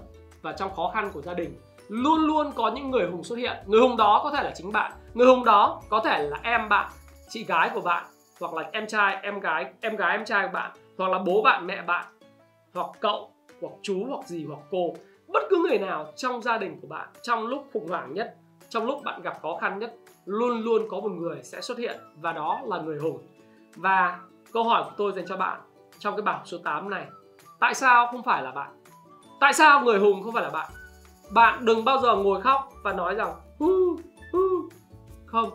và trong khó khăn của gia đình, luôn luôn có những người hùng xuất hiện. Người hùng đó có thể là chính bạn. Người hùng đó có thể là em bạn, chị gái của bạn, hoặc là em trai, em gái em gái, em trai của bạn, hoặc là bố bạn, mẹ bạn, hoặc cậu, hoặc chú, hoặc gì hoặc cô. Bất cứ người nào trong gia đình của bạn, trong lúc khủng hoảng nhất trong lúc bạn gặp khó khăn nhất luôn luôn có một người sẽ xuất hiện và đó là người hùng và câu hỏi của tôi dành cho bạn trong cái bảng số 8 này tại sao không phải là bạn? Tại sao người hùng không phải là bạn? Bạn đừng bao giờ ngồi khóc và nói rằng hu, hu. không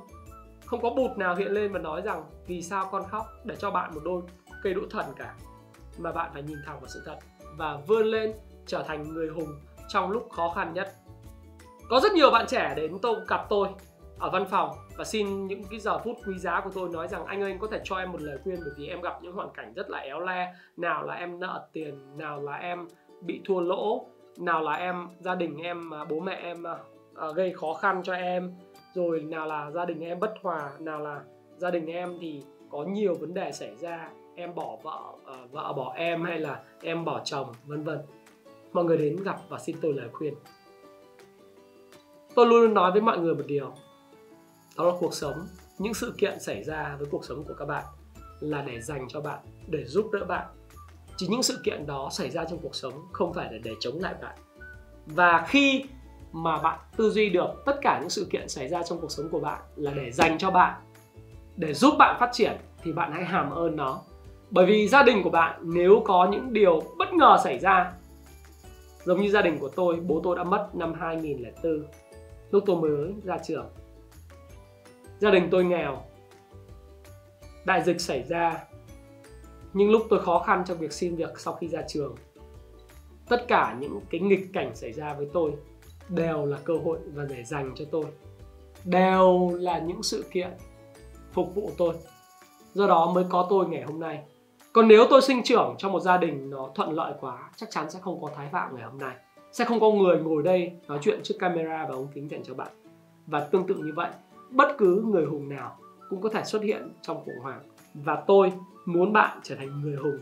không có bụt nào hiện lên và nói rằng vì sao con khóc để cho bạn một đôi cây đũa thần cả? Mà bạn phải nhìn thẳng vào sự thật và vươn lên trở thành người hùng trong lúc khó khăn nhất có rất nhiều bạn trẻ đến tôi gặp tôi ở văn phòng và xin những cái giờ phút quý giá của tôi nói rằng anh ơi anh có thể cho em một lời khuyên bởi vì em gặp những hoàn cảnh rất là éo le. Nào là em nợ tiền nào là em bị thua lỗ nào là em gia đình em à, bố mẹ em uh, gây khó khăn cho em rồi nào là gia đình em bất hòa nào là gia đình em thì có nhiều vấn đề xảy ra em bỏ vợ uh, vợ bỏ em hay là em bỏ chồng vân vân. Mọi người đến gặp và xin tôi lời khuyên tôi luôn nói với mọi người một điều. Đó là cuộc sống. Những sự kiện xảy ra với cuộc sống của các bạn là để dành cho bạn, để giúp đỡ bạn. Chỉ những sự kiện đó xảy ra trong cuộc sống, không phải là để chống lại bạn. Và khi mà bạn tư duy được tất cả những sự kiện xảy ra trong cuộc sống của bạn là để dành cho bạn, để giúp bạn phát triển, thì bạn hãy hàm ơn nó. Bởi vì gia đình của bạn, nếu có những điều bất ngờ xảy ra, giống như gia đình của tôi, bố tôi đã mất năm 2004 lúc tôi mới ra trường, gia đình tôi nghèo. Đại dịch xảy ra, nhưng lúc tôi khó khăn trong việc xin việc sau khi ra trường, tất cả những cái nghịch cảnh xảy ra với tôi đều là cơ hội và để dành cho tôi. Đều là những sự kiện phục vụ tôi. Do đó mới có tôi ngày hôm nay. Còn nếu tôi sinh trưởng trong một gia đình nó thuận lợi quá, chắc chắn sẽ không có thái phạm ngày hôm nay sẽ không có người ngồi đây nói chuyện trước camera và ống kính dành cho bạn. Và tương tự như vậy bất cứ người hùng nào cũng có thể xuất hiện trong khủng hoảng. Và tôi muốn bạn trở thành người hùng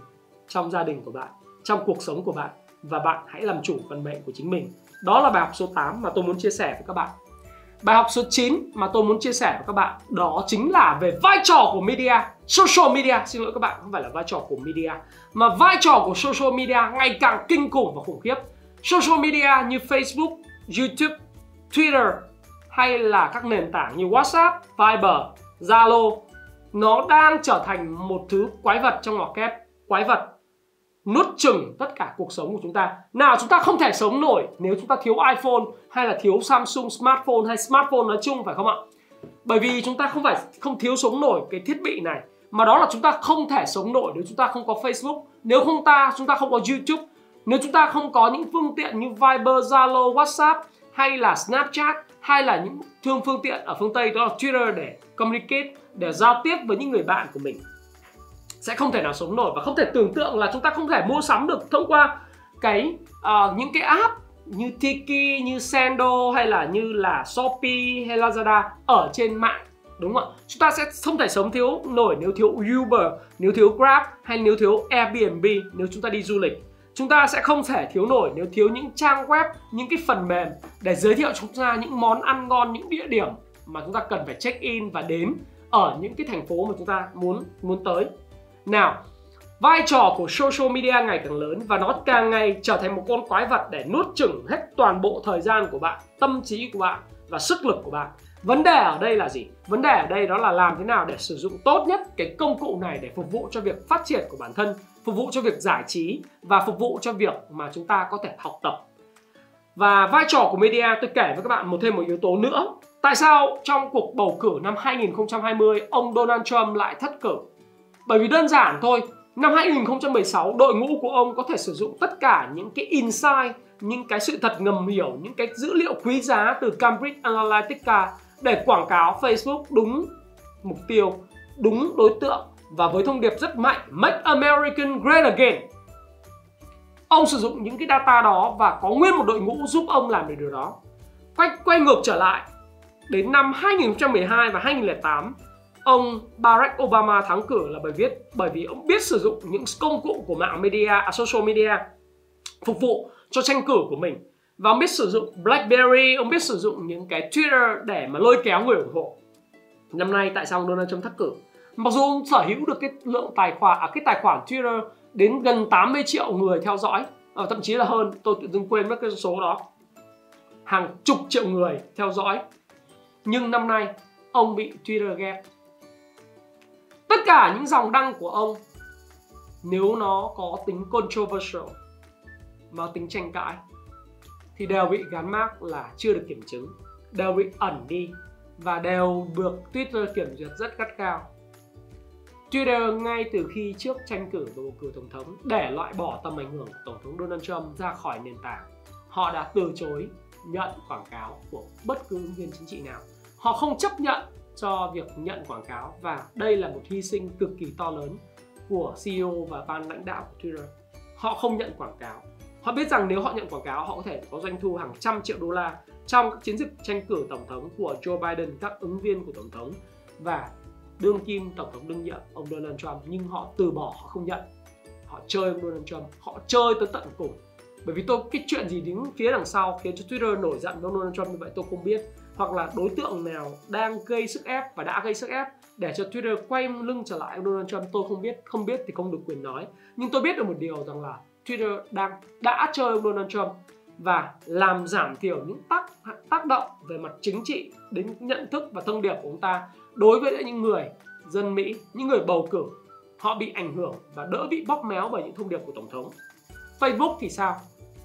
trong gia đình của bạn trong cuộc sống của bạn. Và bạn hãy làm chủ vận mệnh của chính mình. Đó là bài học số 8 mà tôi muốn chia sẻ với các bạn. Bài học số 9 mà tôi muốn chia sẻ với các bạn đó chính là về vai trò của media, social media. Xin lỗi các bạn, không phải là vai trò của media mà vai trò của social media ngày càng kinh khủng và khủng khiếp. Social media như Facebook, YouTube, Twitter hay là các nền tảng như WhatsApp, Viber, Zalo nó đang trở thành một thứ quái vật trong ngoặc kép, quái vật nuốt chừng tất cả cuộc sống của chúng ta. Nào chúng ta không thể sống nổi nếu chúng ta thiếu iPhone hay là thiếu Samsung smartphone hay smartphone nói chung phải không ạ? Bởi vì chúng ta không phải không thiếu sống nổi cái thiết bị này mà đó là chúng ta không thể sống nổi nếu chúng ta không có Facebook, nếu không ta chúng ta không có YouTube, nếu chúng ta không có những phương tiện như Viber, Zalo, WhatsApp hay là Snapchat hay là những thương phương tiện ở phương Tây đó là Twitter để communicate, để giao tiếp với những người bạn của mình sẽ không thể nào sống nổi và không thể tưởng tượng là chúng ta không thể mua sắm được thông qua cái uh, những cái app như Tiki, như Sendo hay là như là Shopee hay Lazada ở trên mạng đúng không ạ? Chúng ta sẽ không thể sống thiếu nổi nếu thiếu Uber, nếu thiếu Grab hay nếu thiếu Airbnb nếu chúng ta đi du lịch. Chúng ta sẽ không thể thiếu nổi nếu thiếu những trang web, những cái phần mềm để giới thiệu chúng ta những món ăn ngon, những địa điểm mà chúng ta cần phải check in và đến ở những cái thành phố mà chúng ta muốn muốn tới nào, vai trò của social media ngày càng lớn và nó càng ngày trở thành một con quái vật để nuốt chửng hết toàn bộ thời gian của bạn, tâm trí của bạn và sức lực của bạn. Vấn đề ở đây là gì? Vấn đề ở đây đó là làm thế nào để sử dụng tốt nhất cái công cụ này để phục vụ cho việc phát triển của bản thân, phục vụ cho việc giải trí và phục vụ cho việc mà chúng ta có thể học tập. Và vai trò của media tôi kể với các bạn một thêm một yếu tố nữa. Tại sao trong cuộc bầu cử năm 2020 ông Donald Trump lại thất cử? Bởi vì đơn giản thôi, năm 2016 đội ngũ của ông có thể sử dụng tất cả những cái insight, những cái sự thật ngầm hiểu, những cái dữ liệu quý giá từ Cambridge Analytica để quảng cáo Facebook đúng mục tiêu, đúng đối tượng và với thông điệp rất mạnh Make American Great Again. Ông sử dụng những cái data đó và có nguyên một đội ngũ giúp ông làm được điều đó. Quay, quay ngược trở lại đến năm 2012 và 2008 ông Barack Obama thắng cử là bởi viết bởi vì ông biết sử dụng những công cụ của mạng media, à, social media phục vụ cho tranh cử của mình và ông biết sử dụng BlackBerry, ông biết sử dụng những cái Twitter để mà lôi kéo người ủng hộ. Năm nay tại sao ông Donald Trump thắc cử? Mặc dù ông sở hữu được cái lượng tài khoản à, cái tài khoản Twitter đến gần 80 triệu người theo dõi, à, thậm chí là hơn, tôi tự dưng quên mất cái số đó. Hàng chục triệu người theo dõi. Nhưng năm nay ông bị Twitter ghét tất cả những dòng đăng của ông nếu nó có tính controversial mà tính tranh cãi thì đều bị gắn mác là chưa được kiểm chứng đều bị ẩn đi và đều được Twitter kiểm duyệt rất gắt cao Twitter ngay từ khi trước tranh cử và bầu cử tổng thống để loại bỏ tầm ảnh hưởng của Tổng thống Donald Trump ra khỏi nền tảng họ đã từ chối nhận quảng cáo của bất cứ ứng viên chính trị nào họ không chấp nhận cho việc nhận quảng cáo và đây là một hy sinh cực kỳ to lớn của CEO và ban lãnh đạo của Twitter. Họ không nhận quảng cáo. Họ biết rằng nếu họ nhận quảng cáo họ có thể có doanh thu hàng trăm triệu đô la trong các chiến dịch tranh cử tổng thống của Joe Biden, các ứng viên của tổng thống và đương kim tổng thống đương nhiệm ông Donald Trump nhưng họ từ bỏ họ không nhận. Họ chơi ông Donald Trump, họ chơi tới tận cùng. Bởi vì tôi cái chuyện gì đứng phía đằng sau khiến cho Twitter nổi giận với Donald Trump như vậy tôi không biết hoặc là đối tượng nào đang gây sức ép và đã gây sức ép để cho Twitter quay lưng trở lại Donald Trump tôi không biết không biết thì không được quyền nói nhưng tôi biết được một điều rằng là Twitter đang đã chơi ông Donald Trump và làm giảm thiểu những tác tác động về mặt chính trị đến nhận thức và thông điệp của ông ta đối với những người dân Mỹ, những người bầu cử họ bị ảnh hưởng và đỡ bị bóp méo bởi những thông điệp của tổng thống. Facebook thì sao?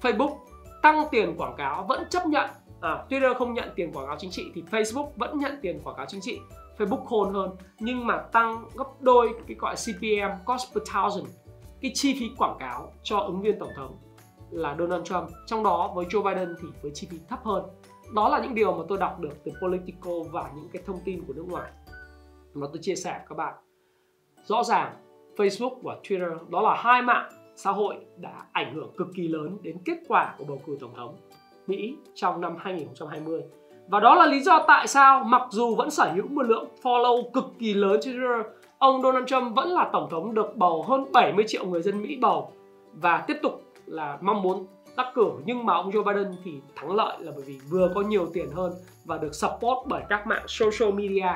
Facebook tăng tiền quảng cáo vẫn chấp nhận. À, Twitter không nhận tiền quảng cáo chính trị thì Facebook vẫn nhận tiền quảng cáo chính trị. Facebook khôn hơn nhưng mà tăng gấp đôi cái gọi CPM cost per thousand cái chi phí quảng cáo cho ứng viên tổng thống là Donald Trump. Trong đó với Joe Biden thì với chi phí thấp hơn. Đó là những điều mà tôi đọc được từ Politico và những cái thông tin của nước ngoài mà tôi chia sẻ với các bạn. Rõ ràng Facebook và Twitter đó là hai mạng xã hội đã ảnh hưởng cực kỳ lớn đến kết quả của bầu cử tổng thống Mỹ trong năm 2020. Và đó là lý do tại sao mặc dù vẫn sở hữu một lượng follow cực kỳ lớn trên Twitter, ông Donald Trump vẫn là tổng thống được bầu hơn 70 triệu người dân Mỹ bầu và tiếp tục là mong muốn đắc cử. Nhưng mà ông Joe Biden thì thắng lợi là bởi vì vừa có nhiều tiền hơn và được support bởi các mạng social media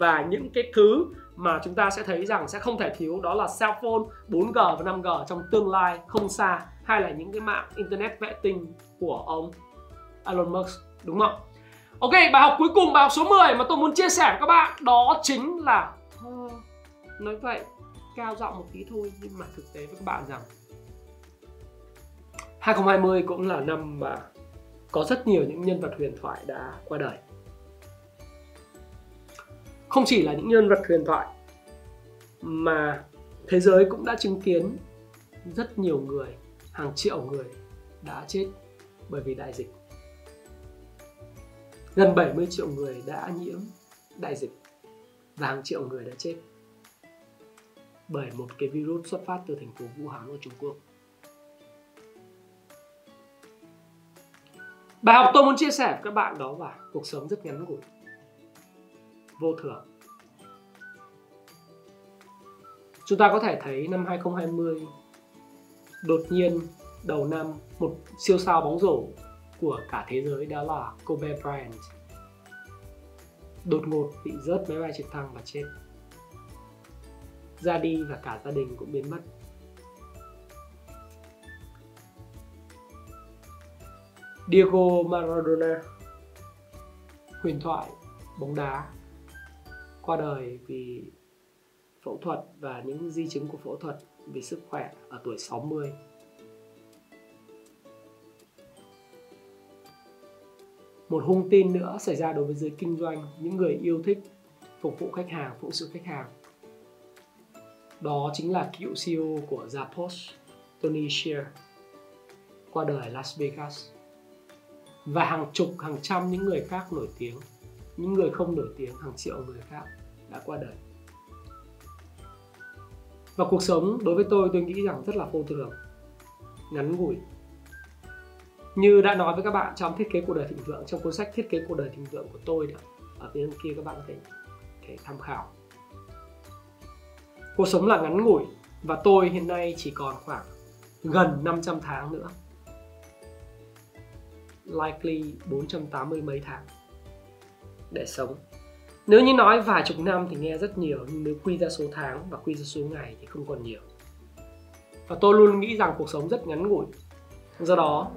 và những cái thứ mà chúng ta sẽ thấy rằng sẽ không thể thiếu đó là cell phone 4G và 5G trong tương lai không xa hay là những cái mạng internet vệ tinh của ông Elon Musk đúng không? Ok, bài học cuối cùng, bài học số 10 mà tôi muốn chia sẻ với các bạn đó chính là nói vậy cao giọng một tí thôi nhưng mà thực tế với các bạn rằng 2020 cũng là năm mà có rất nhiều những nhân vật huyền thoại đã qua đời. Không chỉ là những nhân vật huyền thoại mà thế giới cũng đã chứng kiến rất nhiều người, hàng triệu người đã chết bởi vì đại dịch. Gần 70 triệu người đã nhiễm đại dịch và hàng triệu người đã chết bởi một cái virus xuất phát từ thành phố Vũ Hán ở Trung Quốc. Bài học tôi muốn chia sẻ với các bạn đó là cuộc sống rất ngắn ngủi, vô thường. Chúng ta có thể thấy năm 2020 đột nhiên đầu năm một siêu sao bóng rổ của cả thế giới đó là Kobe Bryant đột ngột bị rớt máy bay trực thăng và chết. Ra đi và cả gia đình cũng biến mất. Diego Maradona huyền thoại bóng đá qua đời vì phẫu thuật và những di chứng của phẫu thuật vì sức khỏe ở tuổi 60 một hung tin nữa xảy ra đối với giới kinh doanh, những người yêu thích phục vụ khách hàng phụ sự khách hàng. Đó chính là cựu CEO của Zappos, Tony Shea qua đời ở Las Vegas. Và hàng chục, hàng trăm những người khác nổi tiếng những người không nổi tiếng hàng triệu người khác đã qua đời. Và cuộc sống đối với tôi tôi nghĩ rằng rất là vô thường ngắn ngủi. Như đã nói với các bạn trong thiết kế cuộc đời thịnh vượng trong cuốn sách thiết kế cuộc đời thịnh vượng của tôi đó ở bên kia các bạn có thể, thể tham khảo. Cuộc sống là ngắn ngủi và tôi hiện nay chỉ còn khoảng gần 500 tháng nữa. Likely 480 mấy tháng để sống. Nếu như nói vài chục năm thì nghe rất nhiều, nhưng nếu quy ra số tháng và quy ra số ngày thì không còn nhiều. Và tôi luôn nghĩ rằng cuộc sống rất ngắn ngủi. Do đó,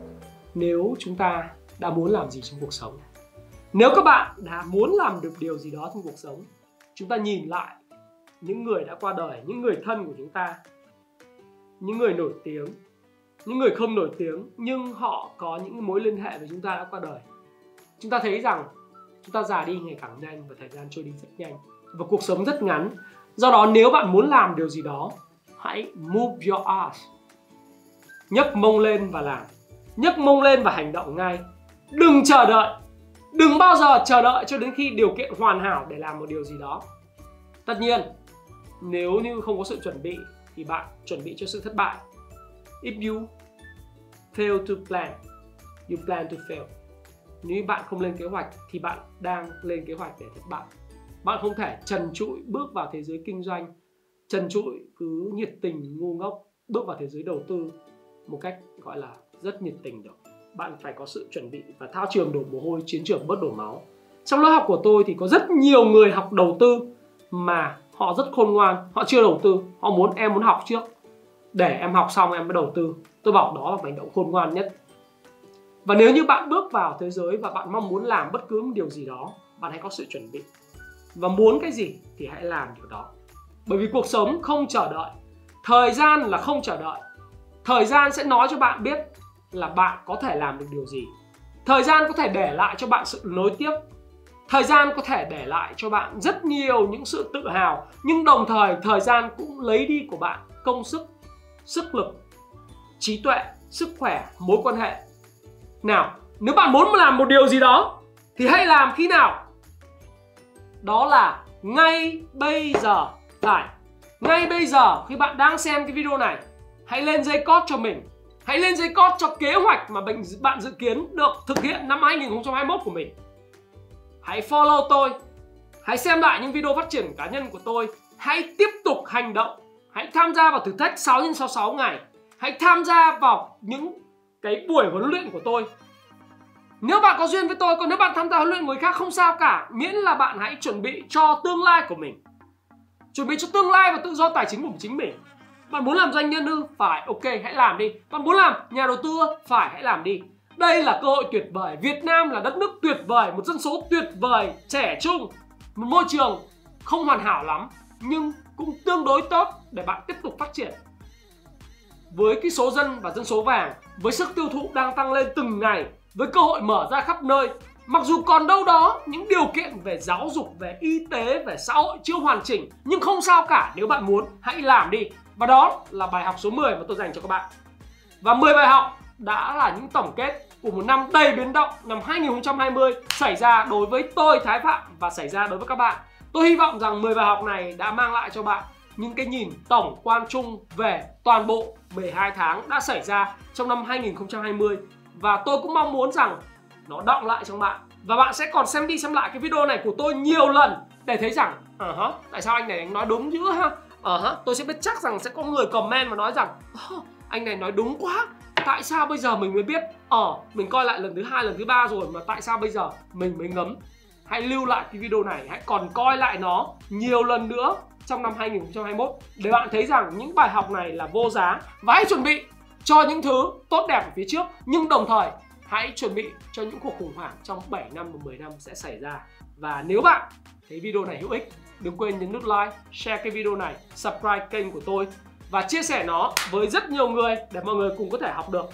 nếu chúng ta đã muốn làm gì trong cuộc sống, nếu các bạn đã muốn làm được điều gì đó trong cuộc sống, chúng ta nhìn lại những người đã qua đời, những người thân của chúng ta, những người nổi tiếng, những người không nổi tiếng, nhưng họ có những mối liên hệ với chúng ta đã qua đời. Chúng ta thấy rằng chúng ta già đi, ngày càng nhanh và thời gian trôi đi rất nhanh. Và cuộc sống rất ngắn. Do đó, nếu bạn muốn làm điều gì đó, hãy move your ass. Nhấc mông lên và làm. Nhấc mông lên và hành động ngay. Đừng chờ đợi. Đừng bao giờ chờ đợi cho đến khi điều kiện hoàn hảo để làm một điều gì đó. Tất nhiên, nếu như không có sự chuẩn bị, thì bạn chuẩn bị cho sự thất bại. If you fail to plan, you plan to fail nếu bạn không lên kế hoạch thì bạn đang lên kế hoạch để thất bại. Bạn không thể trần trụi bước vào thế giới kinh doanh, trần trụi cứ nhiệt tình ngu ngốc bước vào thế giới đầu tư một cách, gọi là, rất nhiệt tình được. Bạn phải có sự chuẩn bị và thao trường đổ mồ hôi, chiến trường bớt đổ máu. Trong lớp học của tôi thì có rất nhiều người học đầu tư mà họ rất khôn ngoan, họ chưa đầu tư, họ muốn, em muốn học trước. Để em học xong em mới đầu tư. Tôi bảo đó là hành động khôn ngoan nhất và nếu như bạn bước vào thế giới và bạn mong muốn làm bất cứ một điều gì đó, bạn hãy có sự chuẩn bị. Và muốn cái gì thì hãy làm điều đó. Bởi vì cuộc sống không chờ đợi. Thời gian là không chờ đợi. Thời gian sẽ nói cho bạn biết là bạn có thể làm được điều gì. Thời gian có thể để lại cho bạn sự nối tiếp thời gian có thể để lại cho bạn rất nhiều những sự tự hào. Nhưng đồng thời thời gian cũng lấy đi của bạn công sức sức lực, trí tuệ, sức khỏe, mối quan hệ nào, nếu bạn muốn làm một điều gì đó, thì hãy làm khi nào? Đó là ngay bây giờ. Phải ngay bây giờ khi bạn đang xem cái video này, hãy lên dây cót cho mình. Hãy lên dây cót cho kế hoạch mà bạn dự kiến được thực hiện năm 2021 của mình. Hãy follow tôi. Hãy xem lại những video phát triển cá nhân của tôi. Hãy tiếp tục hành động. Hãy tham gia vào thử thách 6 x 66 ngày. Hãy tham gia vào những cái buổi huấn luyện của tôi. Nếu bạn có duyên với tôi, còn nếu bạn tham gia huấn luyện người khác không sao cả, miễn là bạn hãy chuẩn bị cho tương lai của mình. Chuẩn bị cho tương lai và tự do tài chính của chính mình. Bạn muốn làm doanh nhân ư? Phải, ok, hãy làm đi. Bạn muốn làm nhà đầu tư phải, hãy làm đi. Đây là cơ hội tuyệt vời. Việt Nam là đất nước tuyệt vời, một dân số tuyệt vời, trẻ trung, một môi trường không hoàn hảo lắm, nhưng cũng tương đối tốt để bạn tiếp tục phát triển. Với cái số dân và dân số vàng với sức tiêu thụ đang tăng lên từng ngày, với cơ hội mở ra khắp nơi, mặc dù còn đâu đó những điều kiện về giáo dục, về y tế, về xã hội chưa hoàn chỉnh, nhưng không sao cả nếu bạn muốn, hãy làm đi và đó là bài học số 10 mà tôi dành cho các bạn và 10 bài học đã là những tổng kết của một năm đầy biến động năm 2020 xảy ra đối với tôi, Thái Phạm, và xảy ra đối với các bạn. Tôi hy vọng rằng 10 bài học này đã mang lại cho bạn những cái nhìn tổng quan chung về toàn bộ 12 tháng đã xảy ra trong năm 2020 và tôi cũng mong muốn rằng nó động lại trong bạn và bạn sẽ còn xem đi xem lại cái video này của tôi nhiều lần để thấy rằng ờ uh -huh, tại sao anh này anh nói đúng dữ ha? Ờ uh -huh, tôi sẽ biết chắc rằng sẽ có người comment và nói rằng oh, anh này nói đúng quá tại sao bây giờ mình mới biết? Ờ uh, mình coi lại lần thứ hai lần thứ ba rồi mà tại sao bây giờ mình mới ngấm? Hãy lưu lại cái video này hãy còn coi lại nó nhiều lần nữa trong năm 2021 để bạn thấy rằng những bài học này là vô giá và hãy chuẩn bị cho những thứ tốt đẹp ở phía trước. Nhưng đồng thời, hãy chuẩn bị cho những cuộc khủng hoảng trong 7 năm và 10 năm sẽ xảy ra. Và nếu bạn thấy video này hữu ích, đừng quên nhấn nút like, share cái video này, subscribe kênh của tôi và chia sẻ nó với rất nhiều người để mọi người cùng có thể học được.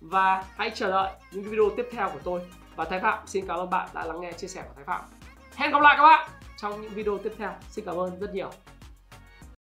Và hãy chờ đợi những video tiếp theo của tôi. Và Thái Phạm, xin cảm ơn bạn đã lắng nghe chia sẻ của Thái Phạm. Hẹn gặp lại các bạn trong những video tiếp theo. Xin cảm ơn rất nhiều.